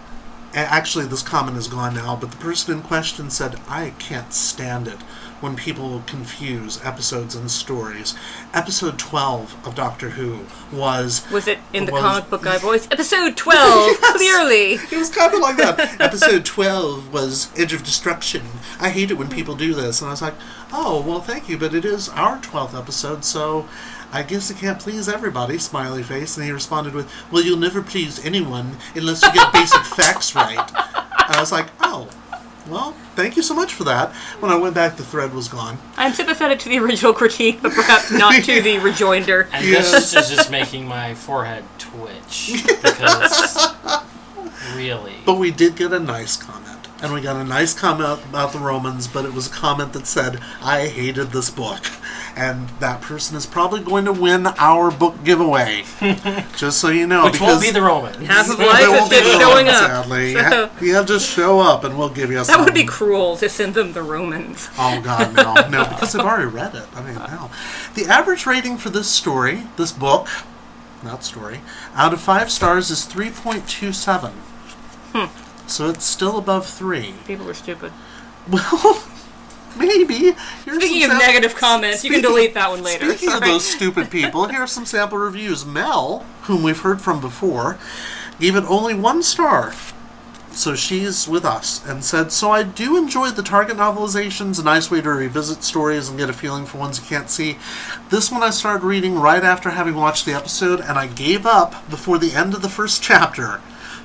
Speaker 1: Actually, this comment is gone now, but the person in question said, "I can't stand it when people confuse episodes and stories." Episode twelve of Doctor Who was
Speaker 3: was it in the
Speaker 1: Was-
Speaker 3: comic book guy voice? Episode twelve,
Speaker 1: Yes.
Speaker 3: clearly.
Speaker 1: It was kind of like that. Episode 12 was Edge of Destruction. I hate it when hmm. people do this. And I was like, oh, well, thank you, but it is our 12th episode, so I guess it can't please everybody, smiley face. And he responded with, well, you'll never please anyone unless you get basic facts right. And I was like, oh, well, thank you so much for that. When I went back, the thread was gone.
Speaker 3: I'm sympathetic to the original critique, but perhaps not to the rejoinder.
Speaker 2: And
Speaker 1: Yes.
Speaker 2: this is just making my forehead twitch because really,
Speaker 1: But we did get a nice comment. And we got a nice comment about the Romans, but it was a comment that said, I hated this book. And that person is probably going to win our book giveaway. Just so you know.
Speaker 2: which won't be the Roman.
Speaker 3: Half of life is just showing
Speaker 1: Romans,
Speaker 3: up.
Speaker 1: Sadly.
Speaker 3: So-
Speaker 1: Yeah, yeah, just show up and we'll give you
Speaker 3: That
Speaker 1: some.
Speaker 3: would be cruel to send them the Romans.
Speaker 1: Oh god, no, no, because I've already read it. I mean, no. The average rating for this story, this book, not story, out of five stars is three point two seven. Hmm. So it's still above three.
Speaker 3: People are stupid.
Speaker 1: Well, maybe. Here's
Speaker 3: Speaking of
Speaker 1: sam-
Speaker 3: negative comments, you can delete that one later.
Speaker 1: Speaking of those stupid people, here are some sample reviews. Mel, whom we've heard from before, gave it only one star. So she's with us and said, So I do enjoy the Target novelizations, a nice way to revisit stories and get a feeling for ones you can't see. This one I started reading right after having watched the episode, and I gave up before the end of the first chapter.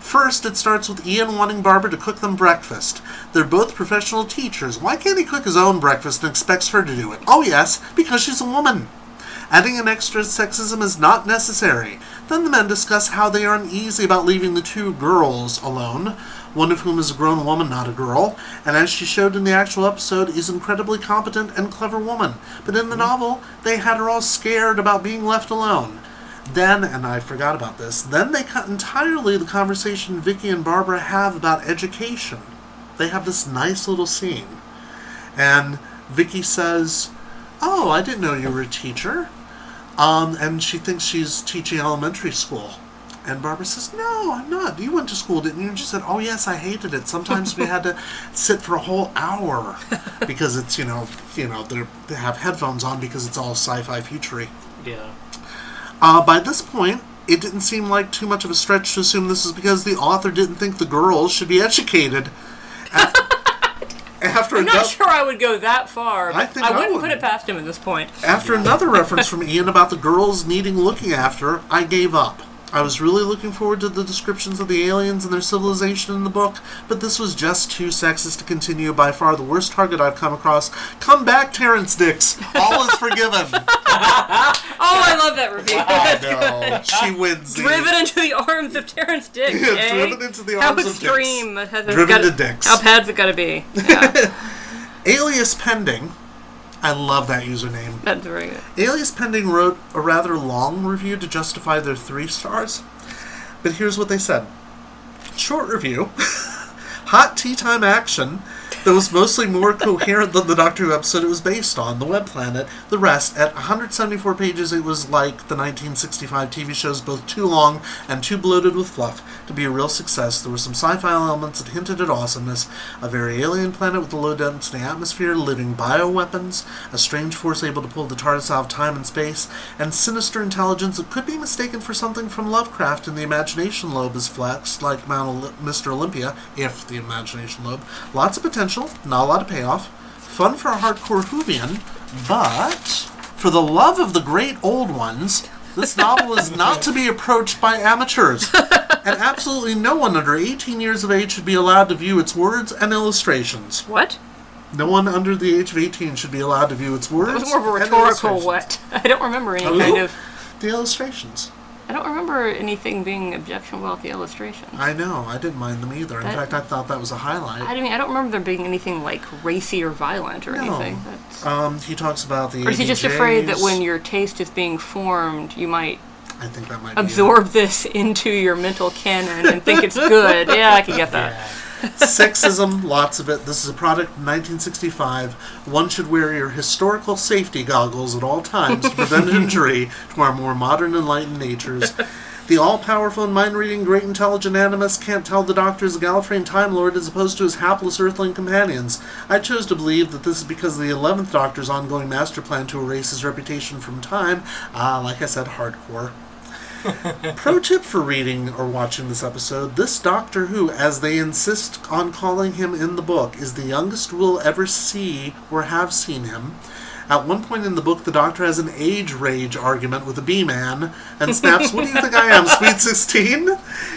Speaker 1: First, it starts with Ian wanting Barbara to cook them breakfast. They're both professional teachers. Why can't he cook his own breakfast and expects her to do it? Oh, yes, because she's a woman. Adding an extra sexism is not necessary. Then the men discuss how they are uneasy about leaving the two girls alone, one of whom is a grown woman, not a girl, and as she showed in the actual episode, is incredibly competent and clever woman. But in the mm-hmm. novel, they had her all scared about being left alone. Then, and I forgot about this, then they cut entirely the conversation Vicky and Barbara have about education. They have this nice little scene. And Vicky says, Oh, I didn't know you were a teacher. Um, and she thinks she's teaching elementary school. And Barbara says, No, I'm not. You went to school, didn't you? And she said, Oh, yes, I hated it. Sometimes we had to sit for a whole hour because it's, you know, you know, they have headphones on because it's all sci fi futury.
Speaker 2: Yeah.
Speaker 1: Uh, by this point, it didn't seem like too much of a stretch to assume this is because the author didn't think the girls should be educated. Af- After,
Speaker 3: I'm not sure I would go that far.
Speaker 1: I think
Speaker 3: I
Speaker 1: I
Speaker 3: wouldn't
Speaker 1: would.
Speaker 3: put it past him at this point.
Speaker 1: after another reference from Ian about the girls needing looking after, I gave up. I was really looking forward to the descriptions of the aliens and their civilization in the book, but this was just too sexist to continue. By far the worst target I've come across. Come back, Terrance Dicks. All is forgiven.
Speaker 3: Oh, I love that review.
Speaker 1: I know. She wins. the-
Speaker 3: Driven into the arms of Terrance Dicks.
Speaker 1: Yeah,
Speaker 3: eh?
Speaker 1: driven into the
Speaker 3: How
Speaker 1: arms of Dicks.
Speaker 3: extreme has it
Speaker 1: Driven
Speaker 3: gotta-
Speaker 1: to Dicks.
Speaker 3: How bad's it gotta be? Yeah,
Speaker 1: Alias Pending. I love that username.
Speaker 3: that's very good.
Speaker 1: Alias Pending wrote a rather long review to justify their three stars. But here's what they said Short review. Hot tea time action that was mostly more coherent than the Doctor Who episode it was based on, The Web Planet. The rest, at 174 pages, it was like the 1965 TV shows, both too long and too bloated with fluff to be a real success. There were some sci fi elements that hinted at awesomeness, a very alien planet with a low density atmosphere, living bioweapons, a strange force able to pull the TARDIS out of time and space, and sinister intelligence that could be mistaken for something from Lovecraft in the imagination lobe is flexed like Mount Mr. Olympia, if the imagination lobe. Lots of potential, not a lot of payoff. Fun for a hardcore Whovian, but for the love of the great old ones, this novel is not to be approached by amateurs. And absolutely no one under 18 years of age should be allowed to view its words and illustrations.
Speaker 3: What?
Speaker 1: No one under the age of 18 should be allowed to view its words.
Speaker 3: It was more of a rhetorical what? I don't remember any
Speaker 1: Oh,
Speaker 3: kind of.
Speaker 1: The illustrations.
Speaker 3: I don't remember anything being objectionable about the illustrations.
Speaker 1: I know. I didn't mind them either. In
Speaker 3: That-
Speaker 1: fact, I thought that was a highlight.
Speaker 3: I mean, I don't remember there being anything like racy or violent or
Speaker 1: No.
Speaker 3: anything. That's,
Speaker 1: Um, he talks about the.
Speaker 3: or is he just afraid that when your taste is being formed, you might
Speaker 1: I think that might
Speaker 3: absorb this into your mental canon and think it's good? yeah, I can get that.
Speaker 2: Yeah.
Speaker 1: Sexism, lots of it. This is a product of 1965. One should wear your historical safety goggles at all times to prevent injury to our more modern, enlightened natures. The all-powerful and mind-reading great intelligent animus can't tell the Doctor is a Gallifreyan Time Lord as opposed to his hapless Earthling companions. I chose to believe that this is because of the Eleventh Doctor's ongoing master plan to erase his reputation from time. Ah, like I said, hardcore. Pro tip for reading or watching this episode this Doctor Who, as they insist on calling him in the book, is the youngest we'll ever see or have seen him. At one point in the book, the Doctor has an age rage argument with a bee man and snaps, What do you think I am, sweet 16?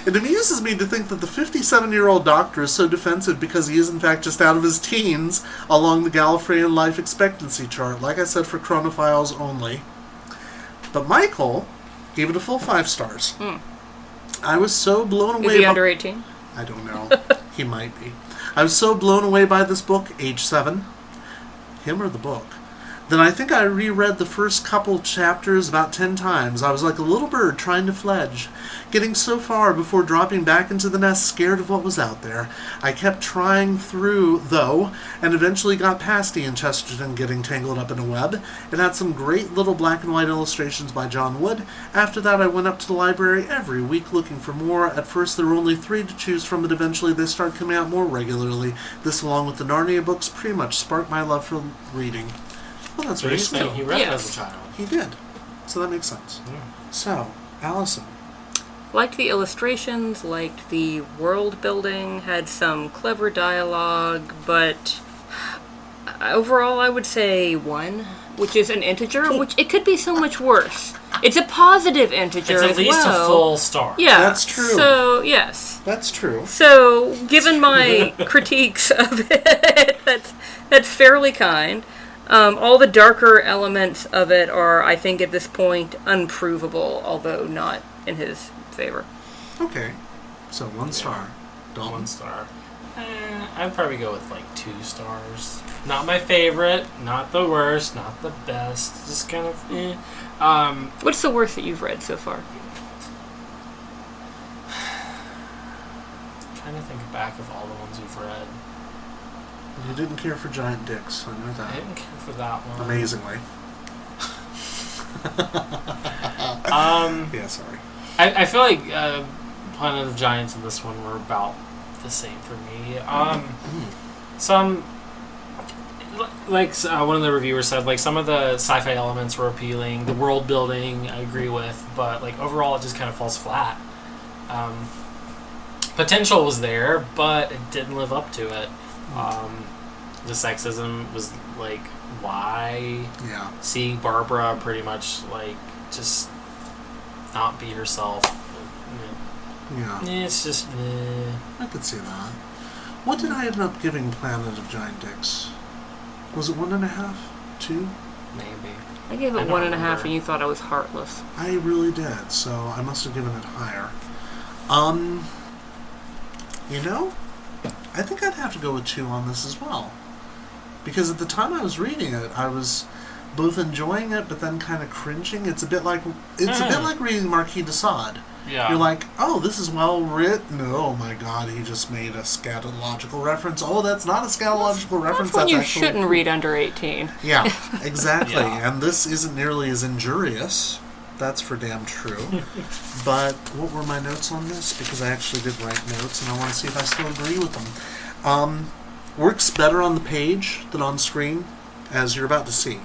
Speaker 1: It amuses me to think that the 57 year old Doctor is so defensive because he is, in fact, just out of his teens along the Gallifreyan life expectancy chart, like I said, for chronophiles only. But Michael gave it a full five stars. Hmm. I was so blown away.
Speaker 3: Is he
Speaker 1: by-
Speaker 3: under 18?
Speaker 1: I don't know. he might be. I was so blown away by this book, age seven. Him or the book? Then I think I reread the first couple chapters about ten times. I was like a little bird trying to fledge, getting so far before dropping back into the nest scared of what was out there. I kept trying through, though, and eventually got past Ian Chesterton getting tangled up in a web. It had some great little black and white illustrations by John Wood. After that, I went up to the library every week looking for more. At first, there were only three to choose from, but eventually they started coming out more regularly. This, along with the Narnia books, pretty much sparked my love for reading. Well, that's
Speaker 2: So
Speaker 1: very
Speaker 2: you're
Speaker 1: sweet.
Speaker 2: he read it
Speaker 3: Yes.
Speaker 2: as a child.
Speaker 1: He did. So that makes sense. So, Allison.
Speaker 3: Liked the illustrations, liked the world building, had some clever dialogue, but overall I would say one, which is an integer, which it could be so much worse. It's a positive integer
Speaker 2: It's at
Speaker 3: as
Speaker 2: least
Speaker 3: well.
Speaker 2: a full star.
Speaker 3: Yeah,
Speaker 1: That's true.
Speaker 3: So yes,
Speaker 1: That's true.
Speaker 3: so given my critiques of it, that's that's fairly kind. Um, all the darker elements of it are, I think, at this point, unprovable, although not in his favor.
Speaker 1: Okay. So one star. Dalton.
Speaker 2: One star. Eh, I'd probably go with like two stars. Not my favorite, not the worst, not the best. Just kind of eh. Um,
Speaker 3: What's the worst that you've read so far?
Speaker 2: trying to think back of all the ones you've read.
Speaker 1: You didn't care for giant dicks. I know that.
Speaker 2: I didn't care for that one.
Speaker 1: Amazingly.
Speaker 2: Um,
Speaker 1: Yeah, sorry.
Speaker 2: I, I feel like uh, Planet of Giants and this one were about the same for me. Um, some like uh, one of the reviewers said, like some of the sci-fi elements were appealing. The world building, I agree with, but like overall, it just kind of falls flat. Um, potential was there, but it didn't live up to it. Um, the sexism was like, why?
Speaker 1: Yeah.
Speaker 2: Seeing Barbara pretty much like just not be herself.
Speaker 1: Yeah.
Speaker 2: It's just eh.
Speaker 1: I could see that. What did I end up giving Planet of Giant Dicks? Was it one and a half? Two?
Speaker 2: maybe.
Speaker 3: I gave
Speaker 2: I
Speaker 3: it
Speaker 2: don't
Speaker 3: one and a half,
Speaker 2: remember.
Speaker 3: and you thought I was heartless.
Speaker 1: I really did, so I must have given it higher. Um, you know, I think I'd have to go with two on this as well. Because at the time I was reading it, I was both enjoying it, but then kind of cringing. It's a bit like it's a bit
Speaker 2: Mm.
Speaker 1: like reading Marquis de Sade.
Speaker 2: Yeah.
Speaker 1: You're like, oh, this is well written. Oh my god, he just made a scatological reference. Oh, that's not a scatological reference.
Speaker 3: That's when you
Speaker 1: actually
Speaker 3: shouldn't read under 18.
Speaker 1: yeah, exactly.
Speaker 2: Yeah.
Speaker 1: And this isn't nearly as injurious. That's for damn true. but what were my notes on this? Because I actually did write notes, and I want to see if I still agree with them. Um, works better on the page than on screen, as you're about to see.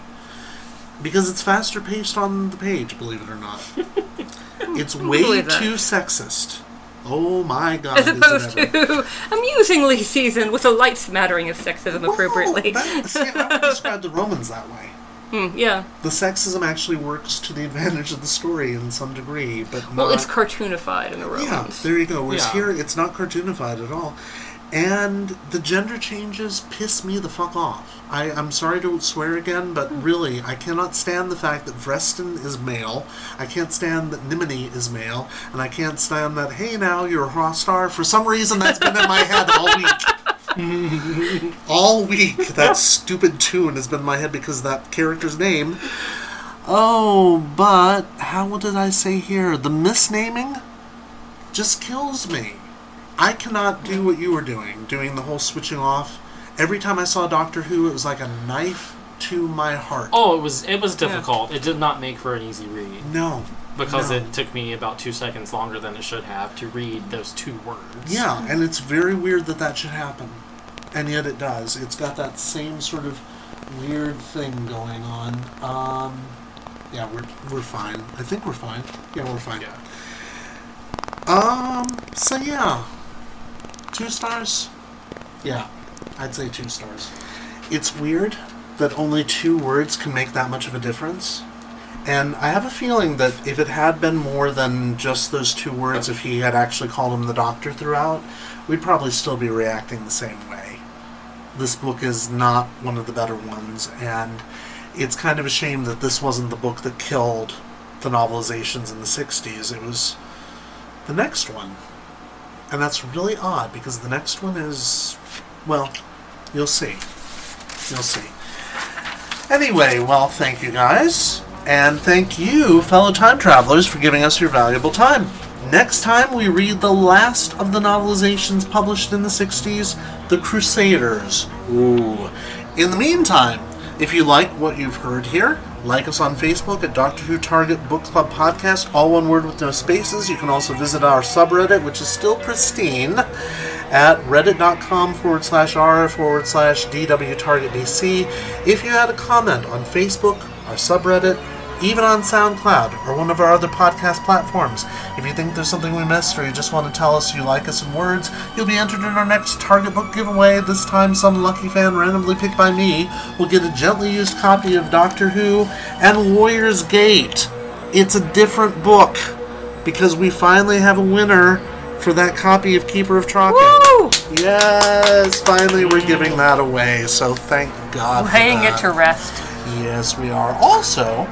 Speaker 1: Because it's faster paced on the page, believe it or not. it's way too sexist. Oh my god.
Speaker 3: As opposed to amusingly seasoned with a light smattering of sexism appropriately.
Speaker 1: Well, that- see, I would describe the Romans that way.
Speaker 3: Hmm, yeah.
Speaker 1: the sexism actually works to the advantage of the story in some degree, but
Speaker 3: Well,
Speaker 1: not.
Speaker 3: it's cartoonified in the
Speaker 1: yeah, there you go. Whereas
Speaker 2: Yeah.
Speaker 1: here, it's not cartoonified at all, and the gender changes piss me the fuck off. I, I'm sorry to swear again, but
Speaker 3: Hmm.
Speaker 1: really, I cannot stand the fact that Vrestin is male. I can't stand that Nemini is male, and I can't stand that. Hey, now you're a star. For some reason, that's been in my head all week. all week that stupid tune has been in my head because of that character's name. Oh, but how did I say here? The misnaming just kills me. I cannot do what you were doing, doing the whole switching off. Every time I saw Doctor Who, it was like a knife to my heart.
Speaker 2: Oh, it was it was difficult. It did not make for an easy read
Speaker 1: No.
Speaker 2: because
Speaker 1: No.
Speaker 2: it took me about two seconds longer than it should have to read those two words.
Speaker 1: Yeah, and it's very weird that that should happen. And yet it does. It's got that same sort of weird thing going on. Um, yeah, we're, we're fine. I think we're fine. Yeah, we're fine.
Speaker 2: Yeah.
Speaker 1: Um, so yeah. Two stars? Yeah, I'd say two stars. It's weird that only two words can make that much of a difference. And I have a feeling that if it had been more than just those two words, if he had actually called him the doctor throughout, we'd probably still be reacting the same way. This book is not one of the better ones, and it's kind of a shame that this wasn't the book that killed the novelizations in the 60s. It was the next one. And that's really odd because the next one is, well, you'll see. You'll see. Anyway, well, thank you guys. And thank you, fellow time travelers, for giving us your valuable time. Next time, we read the last of the novelizations published in the 60s The Crusaders. Ooh. In the meantime, if you like what you've heard here, like us on Facebook at Doctor Who Target Book Club Podcast, all one word with no spaces. You can also visit our subreddit, which is still pristine, at reddit.com forward slash r forward slash DW Target BC. If you had a comment on Facebook, our subreddit, even on SoundCloud or one of our other podcast platforms. If you think there's something we missed or you just want to tell us you like us in words, you'll be entered in our next Target book giveaway. This time, some lucky fan randomly picked by me will get a gently used copy of Doctor Who and Warrior's Gate. It's a different book because we finally have a winner for that copy of Keeper of Traken.
Speaker 3: Woo!
Speaker 1: Yes, finally we're giving that away. So thank God. for
Speaker 3: Laying it to rest.
Speaker 1: Yes, we are. Also,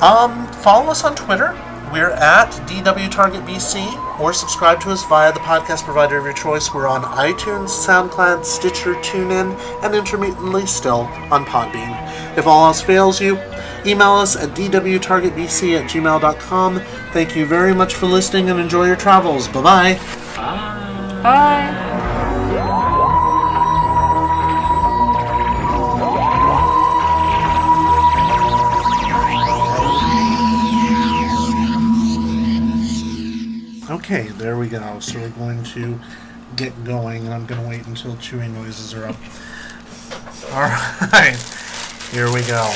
Speaker 1: um, follow us on Twitter. We're at DWTargetBC or subscribe to us via the podcast provider of your choice. We're on iTunes, SoundCloud, Stitcher, TuneIn, and intermittently still on Podbean. If all else fails you, email us at dwtargetbc at gmail.com. Thank you very much for listening and enjoy your travels. Bye bye.
Speaker 3: Bye.
Speaker 1: Okay, there we go. So we're going to get going, and I'm going to wait until chewing noises are up. All right, here we go.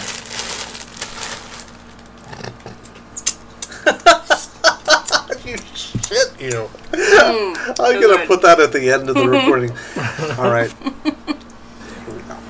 Speaker 1: you shit, you. Hmm,
Speaker 3: I'm
Speaker 1: going to put that at the end of the recording. All right.